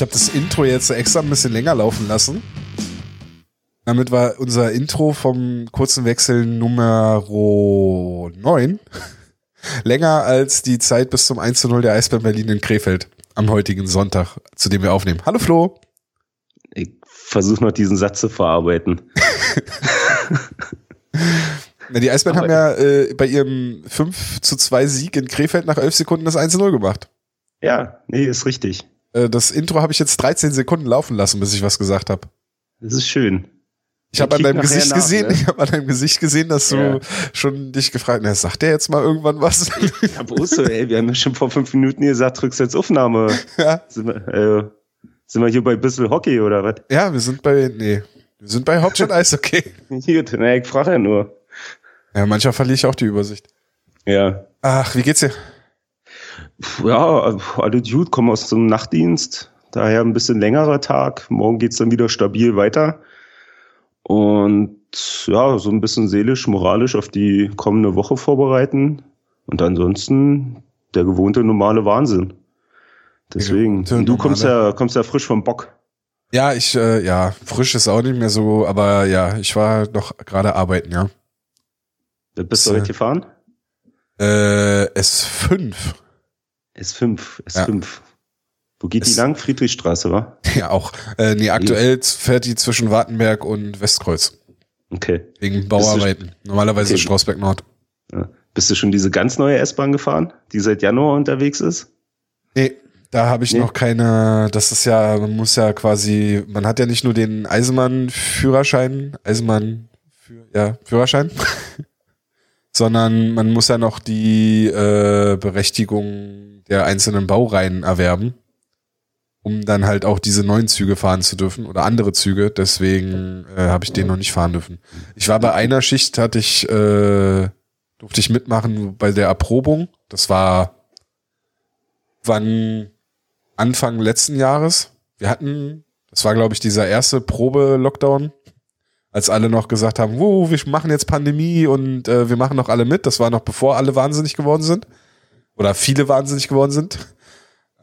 Ich habe das Intro jetzt extra ein bisschen länger laufen lassen. Damit war unser Intro vom kurzen Wechsel Nummer 9 länger als die Zeit bis zum 1 zu 0 der Eisbären Berlin in Krefeld am heutigen Sonntag, zu dem wir aufnehmen. Hallo Flo. Ich versuche noch diesen Satz zu verarbeiten. Na, die Eisbären haben ja äh, bei ihrem 5 zu 2 Sieg in Krefeld nach 11 Sekunden das 1 zu 0 gemacht. Ja, nee, ist richtig. Äh, das Intro habe ich jetzt 13 Sekunden laufen lassen, bis ich was gesagt habe. Das ist schön. Ich habe an deinem Gesicht nach, gesehen, ne? ich habe an deinem Gesicht gesehen, dass du ja. schon dich gefragt hast, sagt der jetzt mal irgendwann was? Ja, Busse, ey, wir haben ja schon vor fünf Minuten gesagt, drückst jetzt Aufnahme. Ja. Sind wir, äh, sind wir hier bei Bissel Hockey oder was? Ja, wir sind bei, nee, wir sind bei Hauptstadt Eishockey. Gut, na, ich frage ja nur. Ja, manchmal verliere ich auch die Übersicht. Ja. Ach, wie geht's dir? Ja, alle gut, kommen aus dem Nachtdienst. Daher ein bisschen längerer Tag. Morgen geht's dann wieder stabil weiter. Und ja, so ein bisschen seelisch, moralisch auf die kommende Woche vorbereiten. Und ansonsten der gewohnte normale Wahnsinn. Deswegen. Du normale. kommst ja, kommst ja frisch vom Bock. Ja, ich, äh, ja, frisch ist auch nicht mehr so, aber ja, ich war noch gerade arbeiten, ja. Bist du heute gefahren? Äh, S5. S5, S5. Ja. Wo geht es, die lang? Friedrichstraße, wa? Ja, auch. Äh, nee, aktuell ja. fährt die zwischen Wartenberg und Westkreuz. Okay. Wegen Bauarbeiten. Normalerweise okay. Strausberg Nord. Ja. Bist du schon diese ganz neue S-Bahn gefahren, die seit Januar unterwegs ist? Nee, da habe ich nee. noch keine, das ist ja, man muss ja quasi, man hat ja nicht nur den Eisenbahn-Führerschein, Eisenbahn, ja, Führerschein, sondern man muss ja noch die äh, Berechtigung der einzelnen Baureihen erwerben, um dann halt auch diese neuen Züge fahren zu dürfen oder andere Züge. Deswegen äh, habe ich den noch nicht fahren dürfen. Ich war bei einer Schicht, hatte ich, äh, durfte ich mitmachen bei der Erprobung. Das war wann Anfang letzten Jahres. Wir hatten, das war glaube ich dieser erste Probe-Lockdown als alle noch gesagt haben, wow, wir machen jetzt Pandemie und äh, wir machen noch alle mit. Das war noch bevor alle wahnsinnig geworden sind. Oder viele wahnsinnig geworden sind.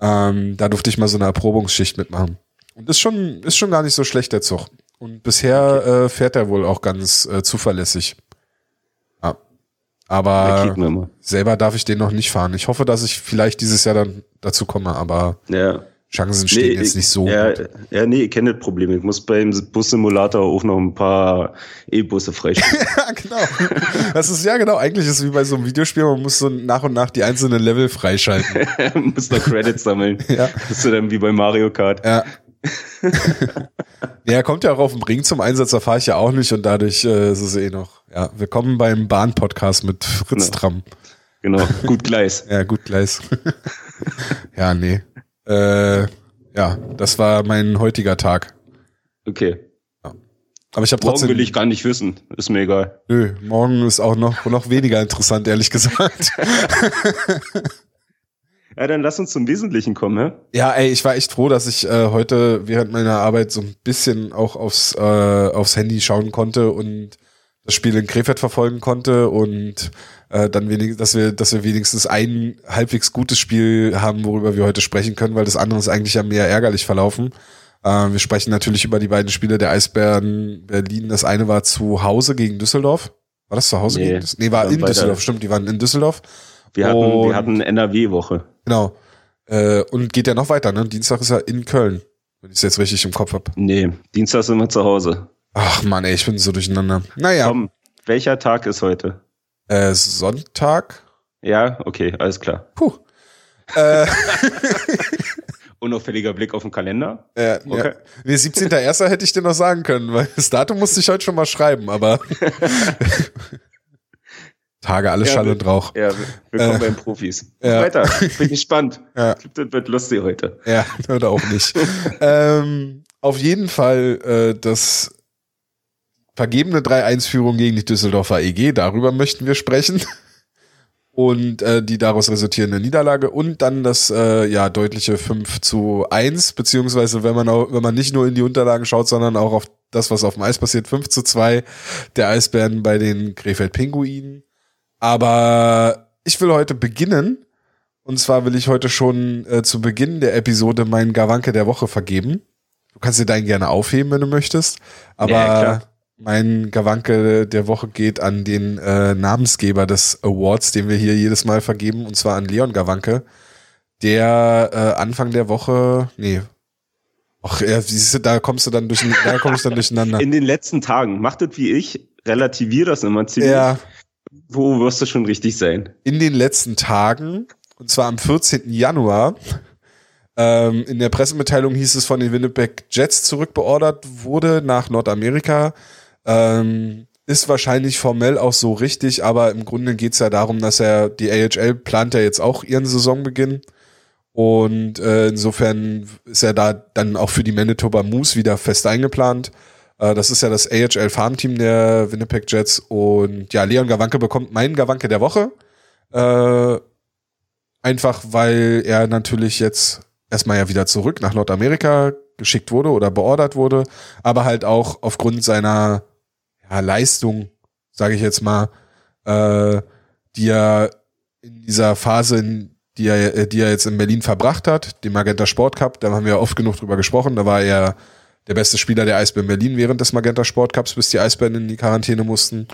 Ähm, da durfte ich mal so eine Erprobungsschicht mitmachen. Und ist schon, ist schon gar nicht so schlecht, der Zug. Und bisher okay. äh, fährt er wohl auch ganz äh, zuverlässig. Ja. Aber selber darf ich den noch nicht fahren. Ich hoffe, dass ich vielleicht dieses Jahr dann dazu komme, aber ja. Chancen stehen nee, jetzt nicht so. Ja, gut. ja, nee, ich kenne das Problem. Ich muss beim Bus-Simulator auch noch ein paar E-Busse freischalten. ja, genau. Das ist ja genau. Eigentlich ist es wie bei so einem Videospiel, man muss so nach und nach die einzelnen Level freischalten. man muss noch Credits sammeln. ja. Das ist so dann wie bei Mario Kart. Ja. ja, kommt ja auch auf dem Ring zum Einsatz, da fahre ich ja auch nicht und dadurch äh, ist es eh noch. Ja, willkommen beim Bahn-Podcast mit Fritz genau. Tram. Genau, gut Gleis. ja, gut Gleis. ja, nee. Äh, ja, das war mein heutiger Tag. Okay. Ja. Aber ich habe trotzdem. Morgen will ich gar nicht wissen. Ist mir egal. Nö, morgen ist auch noch, noch weniger interessant, ehrlich gesagt. ja, dann lass uns zum Wesentlichen kommen, hä? Ja, ey, ich war echt froh, dass ich äh, heute während meiner Arbeit so ein bisschen auch aufs, äh, aufs Handy schauen konnte und das Spiel in Krefeld verfolgen konnte und äh, dann wenig, dass wir, dass wir wenigstens ein halbwegs gutes Spiel haben, worüber wir heute sprechen können, weil das andere ist eigentlich ja mehr ärgerlich verlaufen. Äh, wir sprechen natürlich über die beiden Spiele der Eisbären Berlin. Das eine war zu Hause gegen Düsseldorf. War das zu Hause nee, gegen Düsseldorf? Nee, war in Düsseldorf, stimmt, die waren in Düsseldorf. Wir hatten, und, wir hatten NRW-Woche. Genau. Äh, und geht ja noch weiter, ne? Dienstag ist ja in Köln, wenn ich es jetzt richtig im Kopf hab. Nee, Dienstag sind wir zu Hause. Ach man, ey, ich bin so durcheinander. Naja. Komm, welcher Tag ist heute? Äh, Sonntag. Ja, okay, alles klar. Puh. Äh. Unauffälliger Blick auf den Kalender. Ja, okay. ja. Nee, 17.01. hätte ich dir noch sagen können, weil das Datum musste ich heute schon mal schreiben, aber Tage, alles ja, Schall und Rauch. Ja, willkommen äh, bei den Profis. Ja. Weiter, bin gespannt. Ja. Das wird lustig heute. Ja, oder auch nicht. ähm, auf jeden Fall äh, das vergebene 3-1-Führung gegen die Düsseldorfer EG, darüber möchten wir sprechen. Und äh, die daraus resultierende Niederlage und dann das äh, ja deutliche 5 zu 1, beziehungsweise wenn man auch, wenn man nicht nur in die Unterlagen schaut, sondern auch auf das, was auf dem Eis passiert, 5 zu 2 der Eisbären bei den Krefeld Pinguinen. Aber ich will heute beginnen Und zwar will ich heute schon äh, zu Beginn der Episode meinen Gawanke der Woche vergeben. Du kannst dir deinen gerne aufheben, wenn du möchtest. Aber ja, mein Gawanke der Woche geht an den äh, Namensgeber des Awards, den wir hier jedes Mal vergeben, und zwar an Leon Gawanke, der äh, Anfang der Woche, nee, ach, ja, siehst du, da kommst du dann durch, da kommst du dann durcheinander. In den letzten Tagen, macht das wie ich, relativier das immer ziemlich. Ja. Wo wirst du schon richtig sein? In den letzten Tagen, und zwar am 14. Januar, ähm, in der Pressemitteilung hieß es von den Winnipeg Jets zurückbeordert wurde nach Nordamerika. Ähm, ist wahrscheinlich formell auch so richtig, aber im Grunde geht's ja darum, dass er, die AHL plant ja jetzt auch ihren Saisonbeginn. Und äh, insofern ist er da dann auch für die Manitoba Moose wieder fest eingeplant. Äh, das ist ja das AHL Farmteam der Winnipeg Jets. Und ja, Leon Gawanke bekommt meinen Gawanke der Woche. Äh, einfach weil er natürlich jetzt erstmal ja wieder zurück nach Nordamerika geschickt wurde oder beordert wurde, aber halt auch aufgrund seiner ja, Leistung, sage ich jetzt mal, äh, die er in dieser Phase, in, die er, äh, die er jetzt in Berlin verbracht hat, dem Magenta Sport Cup, da haben wir oft genug drüber gesprochen, da war er der beste Spieler der Eisbären Berlin während des Magenta Sport Cups, bis die Eisbären in die Quarantäne mussten.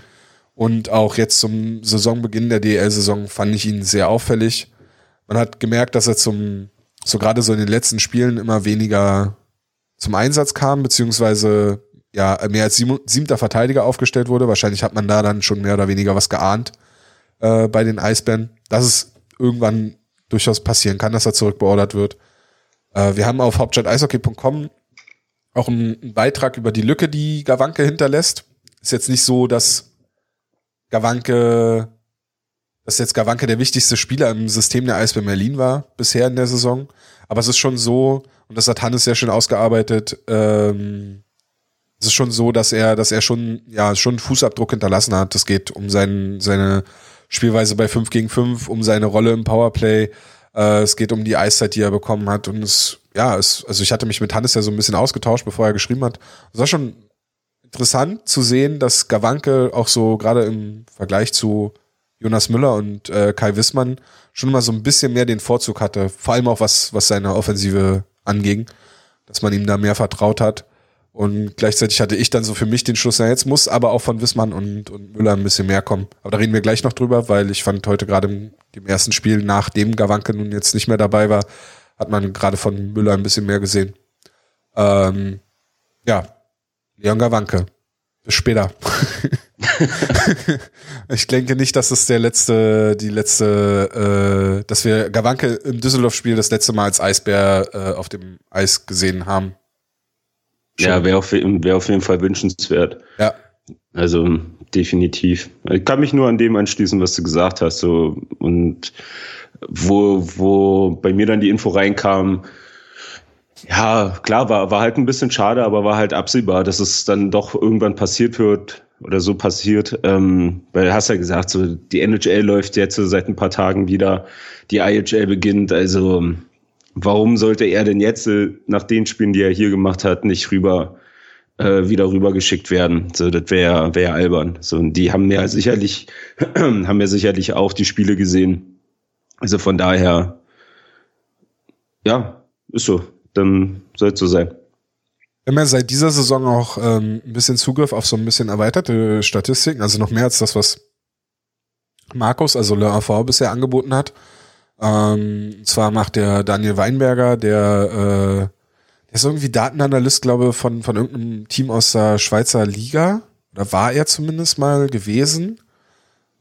Und auch jetzt zum Saisonbeginn der DL-Saison fand ich ihn sehr auffällig. Man hat gemerkt, dass er zum so gerade so in den letzten Spielen immer weniger zum Einsatz kam, beziehungsweise ja mehr als siebter Verteidiger aufgestellt wurde. Wahrscheinlich hat man da dann schon mehr oder weniger was geahnt äh, bei den Eisbären, dass es irgendwann durchaus passieren kann, dass er zurückbeordert wird. Äh, wir haben auf hauptstadt-eishockey.com auch einen, einen Beitrag über die Lücke, die Gawanke hinterlässt. Ist jetzt nicht so, dass Gawanke dass jetzt Gawanke der wichtigste Spieler im System der Eisbären Berlin war bisher in der Saison. Aber es ist schon so, und das hat Hannes sehr schön ausgearbeitet, ähm, es ist schon so, dass er, dass er schon, ja, schon Fußabdruck hinterlassen hat. Es geht um sein, seine Spielweise bei 5 gegen 5, um seine Rolle im Powerplay. Äh, es geht um die Eiszeit, die er bekommen hat. Und es, ja, es, also ich hatte mich mit Hannes ja so ein bisschen ausgetauscht, bevor er geschrieben hat. Es war schon interessant zu sehen, dass Gawanke auch so gerade im Vergleich zu Jonas Müller und äh, Kai Wissmann schon mal so ein bisschen mehr den Vorzug hatte, vor allem auch was, was seine Offensive anging, dass man ihm da mehr vertraut hat. Und gleichzeitig hatte ich dann so für mich den Schluss, ja, jetzt muss aber auch von Wissmann und, und Müller ein bisschen mehr kommen. Aber da reden wir gleich noch drüber, weil ich fand heute gerade im, im ersten Spiel, nachdem Gawanke nun jetzt nicht mehr dabei war, hat man gerade von Müller ein bisschen mehr gesehen. Ähm, ja, Leon Gawanke. Bis später. ich denke nicht, dass es der letzte, die letzte, äh, dass wir Gawanke im Düsseldorf-Spiel das letzte Mal als Eisbär äh, auf dem Eis gesehen haben. Ja, wäre auf, wär auf jeden Fall wünschenswert. Ja. Also definitiv. Ich kann mich nur an dem anschließen, was du gesagt hast. So, und wo, wo bei mir dann die Info reinkam, ja, klar, war, war halt ein bisschen schade, aber war halt absehbar, dass es dann doch irgendwann passiert wird, oder so passiert. Ähm, weil du hast ja gesagt, so die NHL läuft jetzt so seit ein paar Tagen wieder, die IHL beginnt. Also warum sollte er denn jetzt äh, nach den Spielen, die er hier gemacht hat, nicht rüber äh, wieder rübergeschickt werden? So, das wäre wär albern. So, und die haben ja sicherlich haben ja sicherlich auch die Spiele gesehen. Also von daher, ja, ist so. Dann soll es so sein. Wir haben ja seit dieser Saison auch ähm, ein bisschen Zugriff auf so ein bisschen erweiterte Statistiken, also noch mehr als das, was Markus, also Le AV bisher angeboten hat. Ähm, zwar macht der Daniel Weinberger, der, äh, der ist irgendwie Datenanalyst, glaube ich, von, von irgendeinem Team aus der Schweizer Liga. Oder war er zumindest mal gewesen.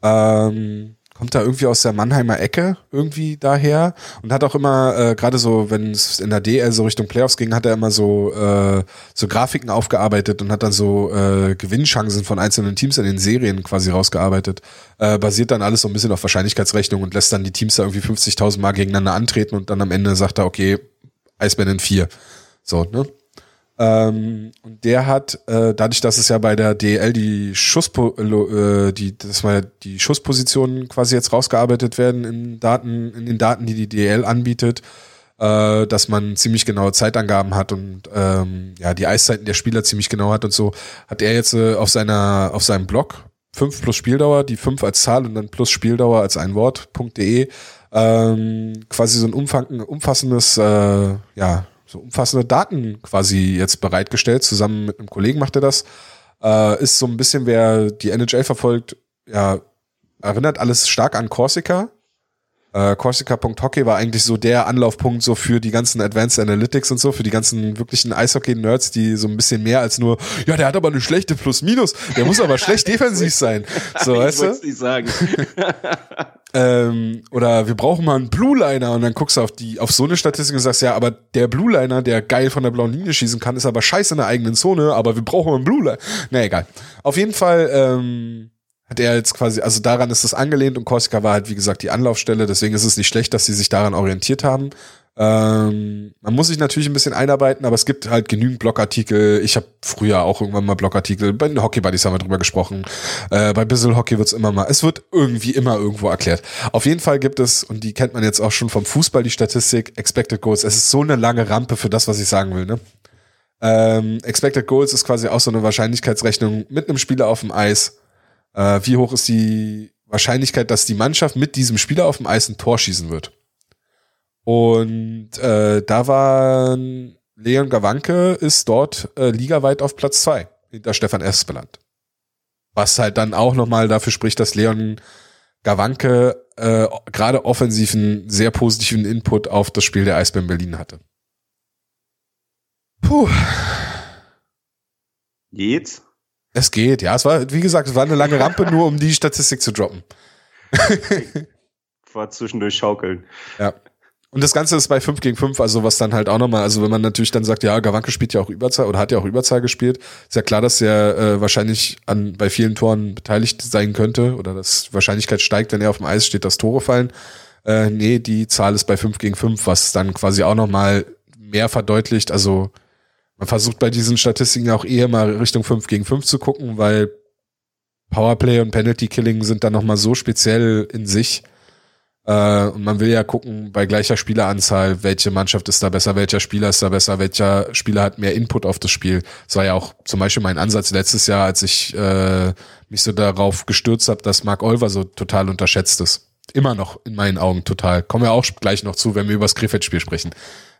Ähm, kommt da irgendwie aus der Mannheimer Ecke irgendwie daher und hat auch immer, äh, gerade so, wenn es in der DL so Richtung Playoffs ging, hat er immer so, äh, so Grafiken aufgearbeitet und hat dann so äh, Gewinnchancen von einzelnen Teams in den Serien quasi rausgearbeitet. Äh, basiert dann alles so ein bisschen auf Wahrscheinlichkeitsrechnung und lässt dann die Teams da irgendwie 50.000 Mal gegeneinander antreten und dann am Ende sagt er, okay, Eisbären in vier. So, ne? Ähm, und der hat, äh, dadurch, dass es ja bei der DL die Schusspo äh, die, das war die Schusspositionen quasi jetzt rausgearbeitet werden in Daten, in den Daten, die die DL anbietet, äh, dass man ziemlich genaue Zeitangaben hat und ähm, ja die Eiszeiten der Spieler ziemlich genau hat und so, hat er jetzt äh, auf seiner, auf seinem Blog 5 plus Spieldauer, die 5 als Zahl und dann plus Spieldauer als ein Wort.de ähm, quasi so ein umfassendes, äh, ja, so umfassende Daten quasi jetzt bereitgestellt. Zusammen mit einem Kollegen macht er das. Äh, ist so ein bisschen, wer die NHL verfolgt, ja, erinnert alles stark an Corsica. Äh, Corsica.hockey war eigentlich so der Anlaufpunkt so für die ganzen Advanced Analytics und so, für die ganzen wirklichen Eishockey-Nerds, die so ein bisschen mehr als nur, ja, der hat aber eine schlechte Plus-Minus, der muss aber schlecht defensiv sein. So, weißt du? nicht sagen. ähm, oder wir brauchen mal einen Blue Liner und dann guckst du auf die auf so eine Statistik und sagst ja, aber der Blue Liner, der geil von der blauen Linie schießen kann, ist aber scheiße in der eigenen Zone, aber wir brauchen einen Blue Liner. Na egal. Auf jeden Fall ähm, hat er jetzt quasi, also daran ist es angelehnt und Corsica war halt wie gesagt die Anlaufstelle, deswegen ist es nicht schlecht, dass sie sich daran orientiert haben. Ähm, man muss sich natürlich ein bisschen einarbeiten, aber es gibt halt genügend Blogartikel. Ich habe früher auch irgendwann mal Blogartikel. Bei den Hockey Buddies haben wir drüber gesprochen. Äh, bei Bissel Hockey wird's immer mal. Es wird irgendwie immer irgendwo erklärt. Auf jeden Fall gibt es, und die kennt man jetzt auch schon vom Fußball, die Statistik, Expected Goals. Es ist so eine lange Rampe für das, was ich sagen will. Ne? Ähm, Expected Goals ist quasi auch so eine Wahrscheinlichkeitsrechnung mit einem Spieler auf dem Eis. Äh, wie hoch ist die Wahrscheinlichkeit, dass die Mannschaft mit diesem Spieler auf dem Eis ein Tor schießen wird? Und äh, da war Leon Gawanke ist dort äh, ligaweit auf Platz zwei hinter Stefan Espeland. Was halt dann auch nochmal dafür spricht, dass Leon Gawanke äh, gerade offensiven sehr positiven Input auf das Spiel der Eisbären Berlin hatte. Puh. Geht's? Es geht, ja. Es war, wie gesagt, es war eine lange Rampe, nur um die Statistik zu droppen. War zwischendurch schaukeln. Ja. Und das Ganze ist bei 5 gegen 5, also was dann halt auch nochmal, also wenn man natürlich dann sagt, ja, Gawanke spielt ja auch Überzahl oder hat ja auch Überzahl gespielt, ist ja klar, dass er äh, wahrscheinlich an bei vielen Toren beteiligt sein könnte oder dass die Wahrscheinlichkeit steigt, wenn er auf dem Eis steht, dass Tore fallen. Äh, nee, die Zahl ist bei 5 gegen 5, was dann quasi auch nochmal mehr verdeutlicht. Also man versucht bei diesen Statistiken auch eher mal Richtung 5 gegen 5 zu gucken, weil Powerplay und Penalty Killing sind dann nochmal so speziell in sich, äh, und man will ja gucken, bei gleicher Spieleranzahl, welche Mannschaft ist da besser, welcher Spieler ist da besser, welcher Spieler hat mehr Input auf das Spiel. Das war ja auch zum Beispiel mein Ansatz letztes Jahr, als ich äh, mich so darauf gestürzt habe, dass Mark Olver so total unterschätzt ist. Immer noch in meinen Augen total. Kommen wir auch gleich noch zu, wenn wir über das Krefeld-Spiel sprechen.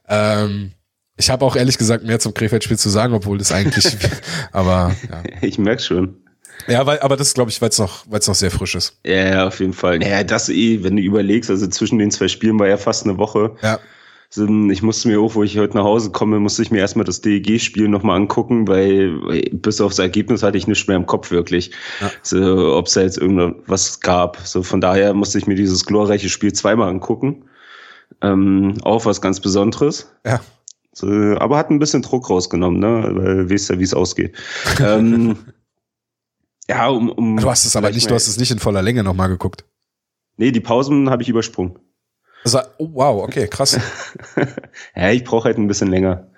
Ähm, ich habe auch ehrlich gesagt mehr zum Krefeld-Spiel zu sagen, obwohl das eigentlich, aber ja. Ich merke schon. Ja, weil, aber das glaube ich, weil es noch, weil es noch sehr frisch ist. Ja, ja, auf jeden Fall. Naja, das eh, wenn du überlegst, also zwischen den zwei Spielen war ja fast eine Woche. Ja. Ich musste mir auch, wo ich heute nach Hause komme, musste ich mir erstmal das DEG-Spiel nochmal angucken, weil bis aufs Ergebnis hatte ich nichts mehr im Kopf wirklich. Ja. So, Ob es da jetzt irgendwas gab. So von daher musste ich mir dieses glorreiche Spiel zweimal angucken. Ähm, auch was ganz Besonderes. Ja. So, aber hat ein bisschen Druck rausgenommen, ne? Weil weißt ja, wie es ausgeht. ähm, ja, um, um. Du hast es aber nicht, du hast es nicht in voller Länge nochmal geguckt. Nee, die Pausen habe ich übersprungen. Also, oh, wow, okay, krass. Ja, ich brauche halt ein bisschen länger.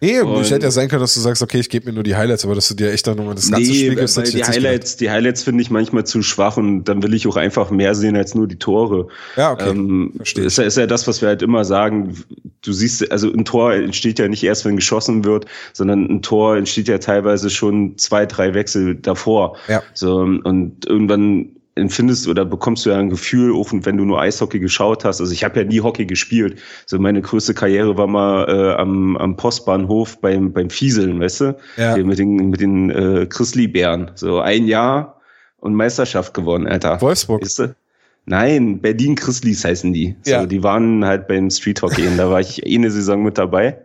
Nee, Und- ich hätte ja sein können, dass du sagst, okay, ich gebe mir nur die Highlights, aber dass du dir echt dann nochmal das ganze Spiel gibst, weil die Highlights, die Highlights finde ich manchmal zu schwach und dann will ich auch einfach mehr sehen als nur die Tore. Ja, okay. ähm, verstehe ist, ja, ist ja das, was wir halt immer sagen. Du siehst, also ein Tor entsteht ja nicht erst, wenn geschossen wird, sondern ein Tor entsteht ja teilweise schon zwei, drei Wechsel davor. Ja. So, und irgendwann empfindest oder bekommst du ja ein Gefühl, auch wenn du nur Eishockey geschaut hast. Also ich habe ja nie Hockey gespielt. So meine größte Karriere war mal äh, am, am Postbahnhof beim, beim Fieseln, weißt du? Ja. Mit den, mit den äh, Chrisley-Bären. So ein Jahr und Meisterschaft gewonnen, Alter. Wolfsburg. Weißt du? Nein, Berlin Chrisleys heißen die. So, Ja. Die waren halt beim Street Hockey und da war ich eh eine Saison mit dabei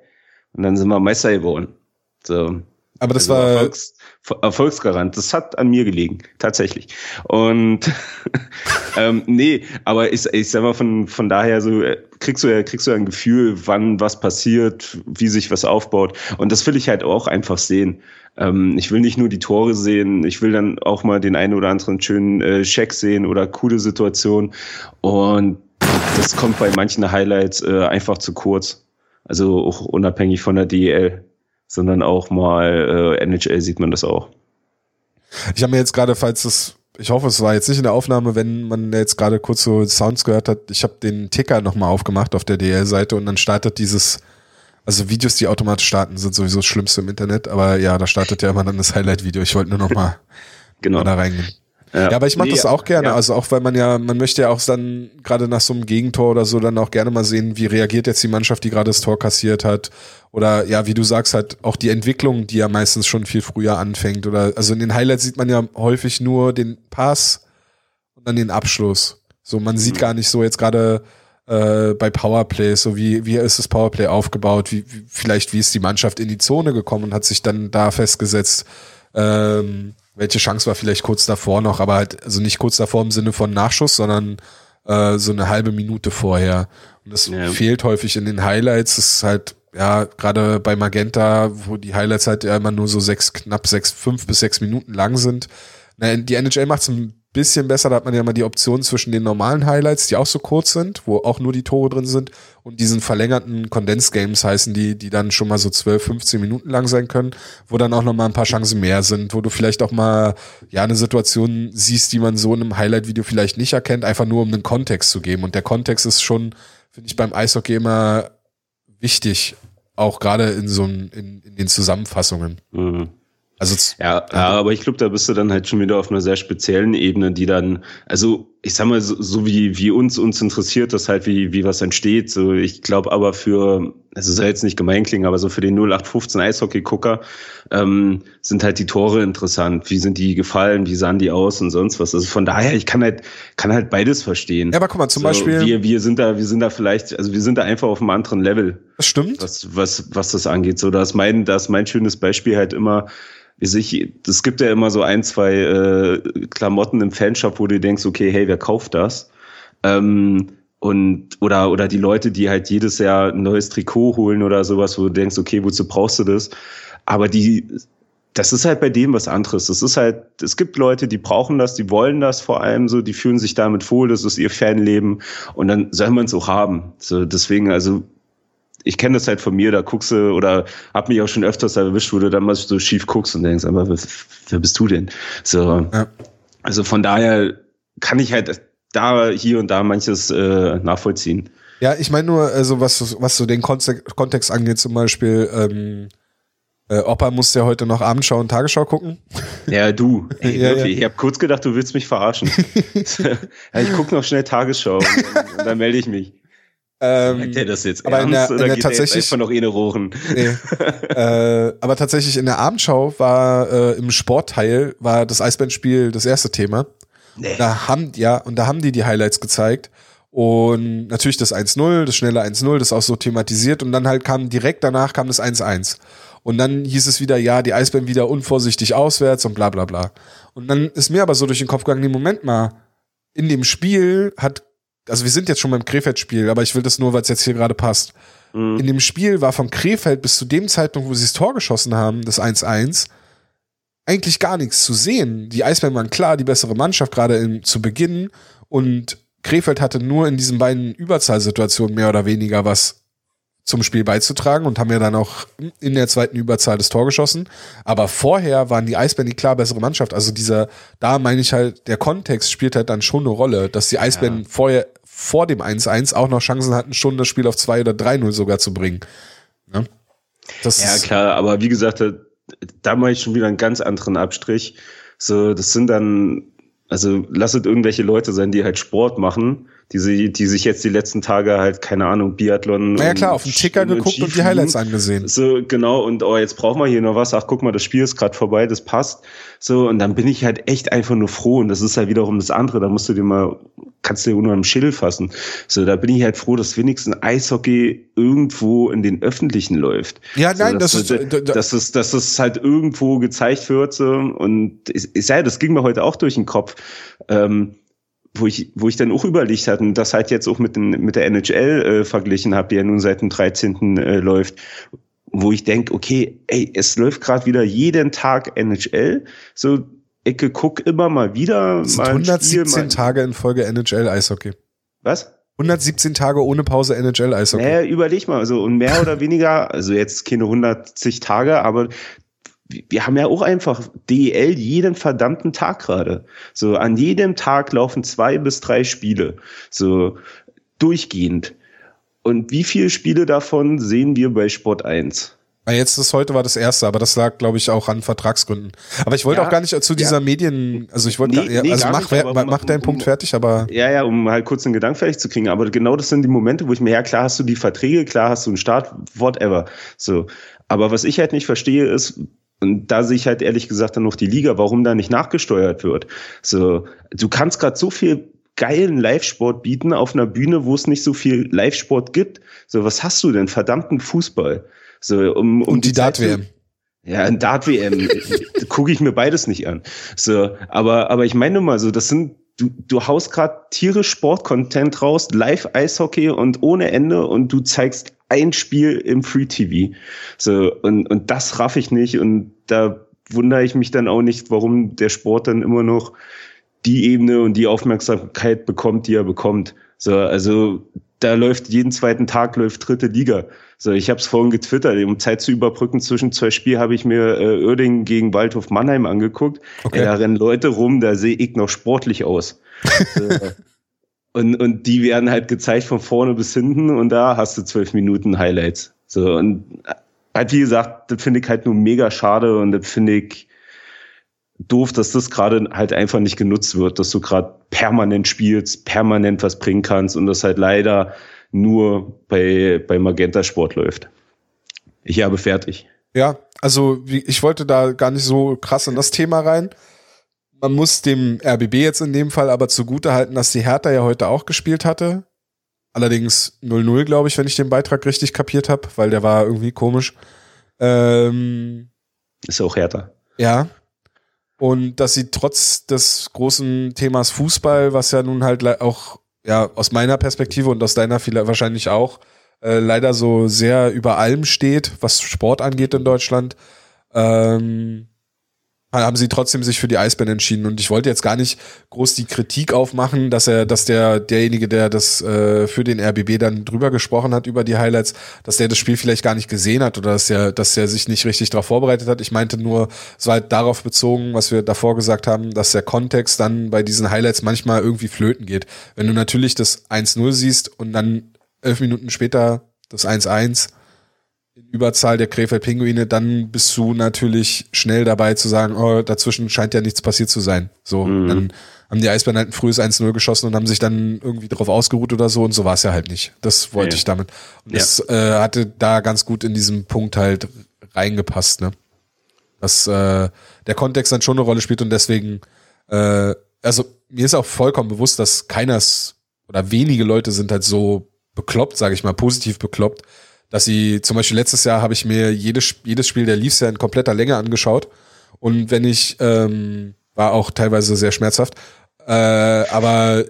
und dann sind wir Meister geworden. So. Aber das Also war, Erfolgs, Erfolgsgarant. Das hat an mir gelegen, tatsächlich. Und ähm, nee, aber ich, ich sag mal, von, von daher so äh, kriegst du ja, kriegst du ein Gefühl, wann was passiert, wie sich was aufbaut. Und das will ich halt auch einfach sehen. Ähm, ich will nicht nur die Tore sehen, ich will dann auch mal den einen oder anderen schönen äh, Check sehen oder coole Situation. Und das kommt bei manchen Highlights äh, einfach zu kurz. Also auch unabhängig von der DEL, sondern auch mal äh, NHL sieht man das auch. ich habe mir jetzt gerade, falls es, ich hoffe, es war jetzt nicht in der Aufnahme, wenn man jetzt gerade kurz so Sounds gehört hat, ich habe den Ticker nochmal aufgemacht auf der DL-Seite und dann startet dieses, also Videos, die automatisch starten, sind sowieso das Schlimmste im Internet, aber ja, da startet ja immer dann das Highlight-Video. Ich wollte nur nochmal Genau. mal da reingehen. Ja, ja aber ich mache nee, das auch gerne. Ja. Also auch weil man ja, man möchte ja auch dann gerade nach so einem Gegentor oder so dann auch gerne mal sehen, wie reagiert jetzt die Mannschaft, die gerade das Tor kassiert hat. Oder ja, wie du sagst, halt auch die Entwicklung, die ja meistens schon viel früher anfängt. Oder also in den Highlights sieht man ja häufig nur den Pass und dann den Abschluss. So, man sieht mhm. gar nicht so jetzt gerade äh, bei Powerplays, so wie, wie ist das Powerplay aufgebaut, wie, wie, vielleicht wie ist die Mannschaft in die Zone gekommen und hat sich dann da festgesetzt, ähm, welche Chance war vielleicht kurz davor noch, aber halt, also nicht kurz davor im Sinne von Nachschuss, sondern äh, so eine halbe Minute vorher. Und das ja. fehlt häufig in den Highlights. Das ist halt, ja, gerade bei Magenta, wo die Highlights halt ja immer nur so sechs, knapp sechs, fünf bis sechs Minuten lang sind. Na, die NHL macht es ein bisschen besser. Da hat man ja mal die Option zwischen den normalen Highlights, die auch so kurz sind, wo auch nur die Tore drin sind, und diesen verlängerten Condensed Games heißen die, die dann schon mal so 12, 15 Minuten lang sein können, wo dann auch noch mal ein paar Chancen mehr sind, wo du vielleicht auch mal ja eine Situation siehst, die man so in einem Highlight-Video vielleicht nicht erkennt, einfach nur um einen Kontext zu geben. Und der Kontext ist schon, finde ich, beim Eishockey immer wichtig, auch gerade in so in, in den Zusammenfassungen. Mhm. Also ja, ja, aber ich glaube, da bist du dann halt schon wieder auf einer sehr speziellen Ebene, die dann, also ich sag mal, so, so wie, wie uns uns interessiert das halt, wie, wie was entsteht. So, ich glaube aber für, es soll jetzt nicht gemein klingen, aber so für den 0815 Eishockey-Gucker ähm, sind halt die Tore interessant. Wie sind die gefallen, wie sahen die aus und sonst was. Also von daher, ich kann halt, kann halt beides verstehen. Ja, aber guck mal, zum so, Beispiel. Wir, wir sind da, wir sind da vielleicht, also wir sind da einfach auf einem anderen Level. Das stimmt. Was, was, was das angeht. So, da ist mein, da ist mein schönes Beispiel halt immer, es gibt ja immer so ein, zwei äh, Klamotten im Fanshop, wo du denkst, okay, hey, wer kauft das? Ähm, und oder oder die Leute, die halt jedes Jahr ein neues Trikot holen oder sowas, wo du denkst, okay, wozu brauchst du das? Aber die das ist halt bei dem was anderes. Es ist halt, es gibt Leute, die brauchen das, die wollen das vor allem so, die fühlen sich damit wohl, das ist ihr Fanleben und dann soll man es auch haben. So, deswegen, also ich kenne das halt von mir, da guckst du oder hab mich auch schon öfters erwischt, wo du dann mal so schief guckst und denkst, aber wer, bist du denn? So, ja. also von daher kann ich halt da hier und da manches äh, nachvollziehen. Ja, ich meine nur, also was, was so den Kontext, angeht, zum Beispiel, ähm, äh, Opa muss ja heute noch Abendschau und Tagesschau gucken. Ja, du. Ey, ja, ja. Ich habe kurz gedacht, du willst mich verarschen. ich guck noch schnell Tagesschau und, und dann melde ich mich. Ähm, der das jetzt aber ernst, in der, in der tatsächlich einfach noch eh Rohren? Nee. äh, aber tatsächlich in der Abendschau war äh, im Sportteil war das Eisbandspiel das erste Thema. Nee. Da haben ja und da haben die die Highlights gezeigt und natürlich das 1-0, das schnelle 1-0, das auch so thematisiert und dann halt kam direkt danach kam das 1-1. Und dann hieß es wieder, ja, die Eisbären wieder unvorsichtig auswärts und bla bla bla. Und dann ist mir aber so durch den Kopf gegangen, nee, Moment mal, in dem Spiel hat also wir sind jetzt schon beim Krefeld-Spiel, aber ich will das nur, weil es jetzt hier gerade passt. Mhm. In dem Spiel war von Krefeld bis zu dem Zeitpunkt, wo sie das Tor geschossen haben, das 1-1, eigentlich gar nichts zu sehen. Die Eisbären waren klar die bessere Mannschaft, gerade zu Beginn. Und Krefeld hatte nur in diesen beiden Überzahlsituationen mehr oder weniger was zum Spiel beizutragen und haben ja dann auch in der zweiten Überzahl das Tor geschossen. Aber vorher waren die Eisbären die klar bessere Mannschaft. Also dieser, da meine ich halt, der Kontext spielt halt dann schon eine Rolle, dass die Eisbären ja. vorher, vor dem 1-1 auch noch Chancen hatten, schon das Spiel auf 2 oder 3-0 sogar zu bringen. Ne? ja, klar, aber wie gesagt, da mache ich schon wieder einen ganz anderen Abstrich. So, das sind dann, also lasset irgendwelche Leute sein, die halt Sport machen die, die sich jetzt die letzten Tage halt, keine Ahnung, Biathlon. Na ja, klar, auf den Ticker geguckt und die Highlights angesehen. So, genau, und oh, jetzt brauchen wir hier noch was. Ach, guck mal, das Spiel ist gerade vorbei, das passt. So, und dann bin ich halt echt einfach nur froh. Und das ist halt wiederum das andere, da musst du dir mal, kannst du dir nur am Schädel fassen. So, da bin ich halt froh, dass wenigstens Eishockey irgendwo in den Öffentlichen läuft. Ja, nein, so, dass, das ist, dass, dass, es, dass es halt irgendwo gezeigt wird. So, und ich, ich sage, das ging mir heute auch durch den Kopf. Ähm, wo ich, wo ich dann auch überlegt hatte und das halt jetzt auch mit, den, mit der NHL äh, verglichen habe, die ja nun seit dem 13. Äh, läuft, wo ich denke, okay, ey, es läuft gerade wieder jeden Tag NHL, so ich guck immer mal wieder. Das sind 117 Spiel, Tage in Folge NHL Eishockey. Was? 117 Tage ohne Pause NHL Eishockey. Naja, überleg mal, also und mehr oder weniger, also jetzt keine 160 Tage, aber wir haben ja auch einfach DEL jeden verdammten Tag gerade. So an jedem Tag laufen zwei bis drei Spiele. So durchgehend. Und wie viele Spiele davon sehen wir bei Sport 1? Ah, jetzt das heute war das erste, aber das lag, glaube ich, auch an Vertragsgründen. Aber ich wollte Ja, auch gar nicht zu dieser ja. Medien, also ich wollte, Nee, nee, also mach, nicht, aber mach um- deinen um- Punkt fertig, aber Ja, ja, um halt kurz den Gedanken fertig zu kriegen. Aber genau das sind die Momente, wo ich mir, ja klar hast du die Verträge, klar hast du einen Start, whatever. So. Aber was ich halt nicht verstehe ist, und da sehe ich halt ehrlich gesagt dann noch die Liga, warum da nicht nachgesteuert wird. So, du kannst gerade so viel geilen Live-Sport bieten auf einer Bühne, wo es nicht so viel Live-Sport gibt. So, was hast du denn? Verdammten Fußball. So, um, um und die zu- Dart-WM. ja, ein Dart-WM gucke ich mir beides nicht an. So, aber, aber ich meine nur mal so, das sind, du, du haust gerade tierisch Sport-Content raus, Live-Eishockey und ohne Ende und du zeigst ein Spiel im Free-TV. So, und, und das raff ich nicht und da wundere ich mich dann auch nicht, warum der Sport dann immer noch die Ebene und die Aufmerksamkeit bekommt, die er bekommt. So, also da läuft jeden zweiten Tag läuft dritte Liga. So, ich habe es vorhin getwittert, um Zeit zu überbrücken zwischen zwei Spielen habe ich mir äh, Oerding gegen Waldhof Mannheim angeguckt. Okay. Ey, da rennen Leute rum, da sehe ich noch sportlich aus. so, und, und die werden halt gezeigt von vorne bis hinten und da hast du zwölf Minuten Highlights. So, und halt wie gesagt, das finde ich halt nur mega schade und das finde ich doof, dass das gerade halt einfach nicht genutzt wird, dass du gerade permanent spielst, permanent was bringen kannst und das halt leider nur bei, bei Magenta Sport läuft. Ich habe fertig. Ja, also ich wollte da gar nicht so krass in das Thema rein. Man muss dem RBB jetzt in dem Fall aber zugute halten, dass die Hertha ja heute auch gespielt hatte. Allerdings 0-0, glaube ich, wenn ich den Beitrag richtig kapiert habe, weil der war irgendwie komisch. Ähm, Ist auch härter. ja. Und dass sie trotz des großen Themas Fußball, was ja nun halt auch ja aus meiner Perspektive und aus deiner vielleicht wahrscheinlich auch äh, leider so sehr über allem steht, was Sport angeht in Deutschland, ähm, haben sie trotzdem sich für die Eisbären entschieden. Und ich wollte jetzt gar nicht groß die Kritik aufmachen, dass er, dass der derjenige, der das äh, für den RBB dann drüber gesprochen hat über die Highlights, dass der das Spiel vielleicht gar nicht gesehen hat oder dass er, dass er sich nicht richtig darauf vorbereitet hat. Ich meinte nur, es war halt darauf bezogen, was wir davor gesagt haben, dass der Kontext dann bei diesen Highlights manchmal irgendwie flöten geht. Wenn du natürlich das 1-0 siehst und dann elf Minuten später das 1-1 in Überzahl der Krefeld-Pinguine, dann bist du natürlich schnell dabei zu sagen, oh, dazwischen scheint ja nichts passiert zu sein. So, Mhm. dann haben die Eisbären halt ein frühes 1-0 geschossen und haben sich dann irgendwie drauf ausgeruht oder so und so war es ja halt nicht. Das wollte Ja. ich damit. Und Ja. das äh, hatte da ganz gut in diesem Punkt halt reingepasst, ne? Dass äh, der Kontext dann schon eine Rolle spielt und deswegen, äh, also mir ist auch vollkommen bewusst, dass keiner oder wenige Leute sind halt so bekloppt, sage ich mal, positiv bekloppt, dass sie, zum Beispiel letztes Jahr habe ich mir jedes, jedes Spiel der Leafs ja in kompletter Länge angeschaut. Und wenn ich, ähm, war auch teilweise sehr schmerzhaft, äh, aber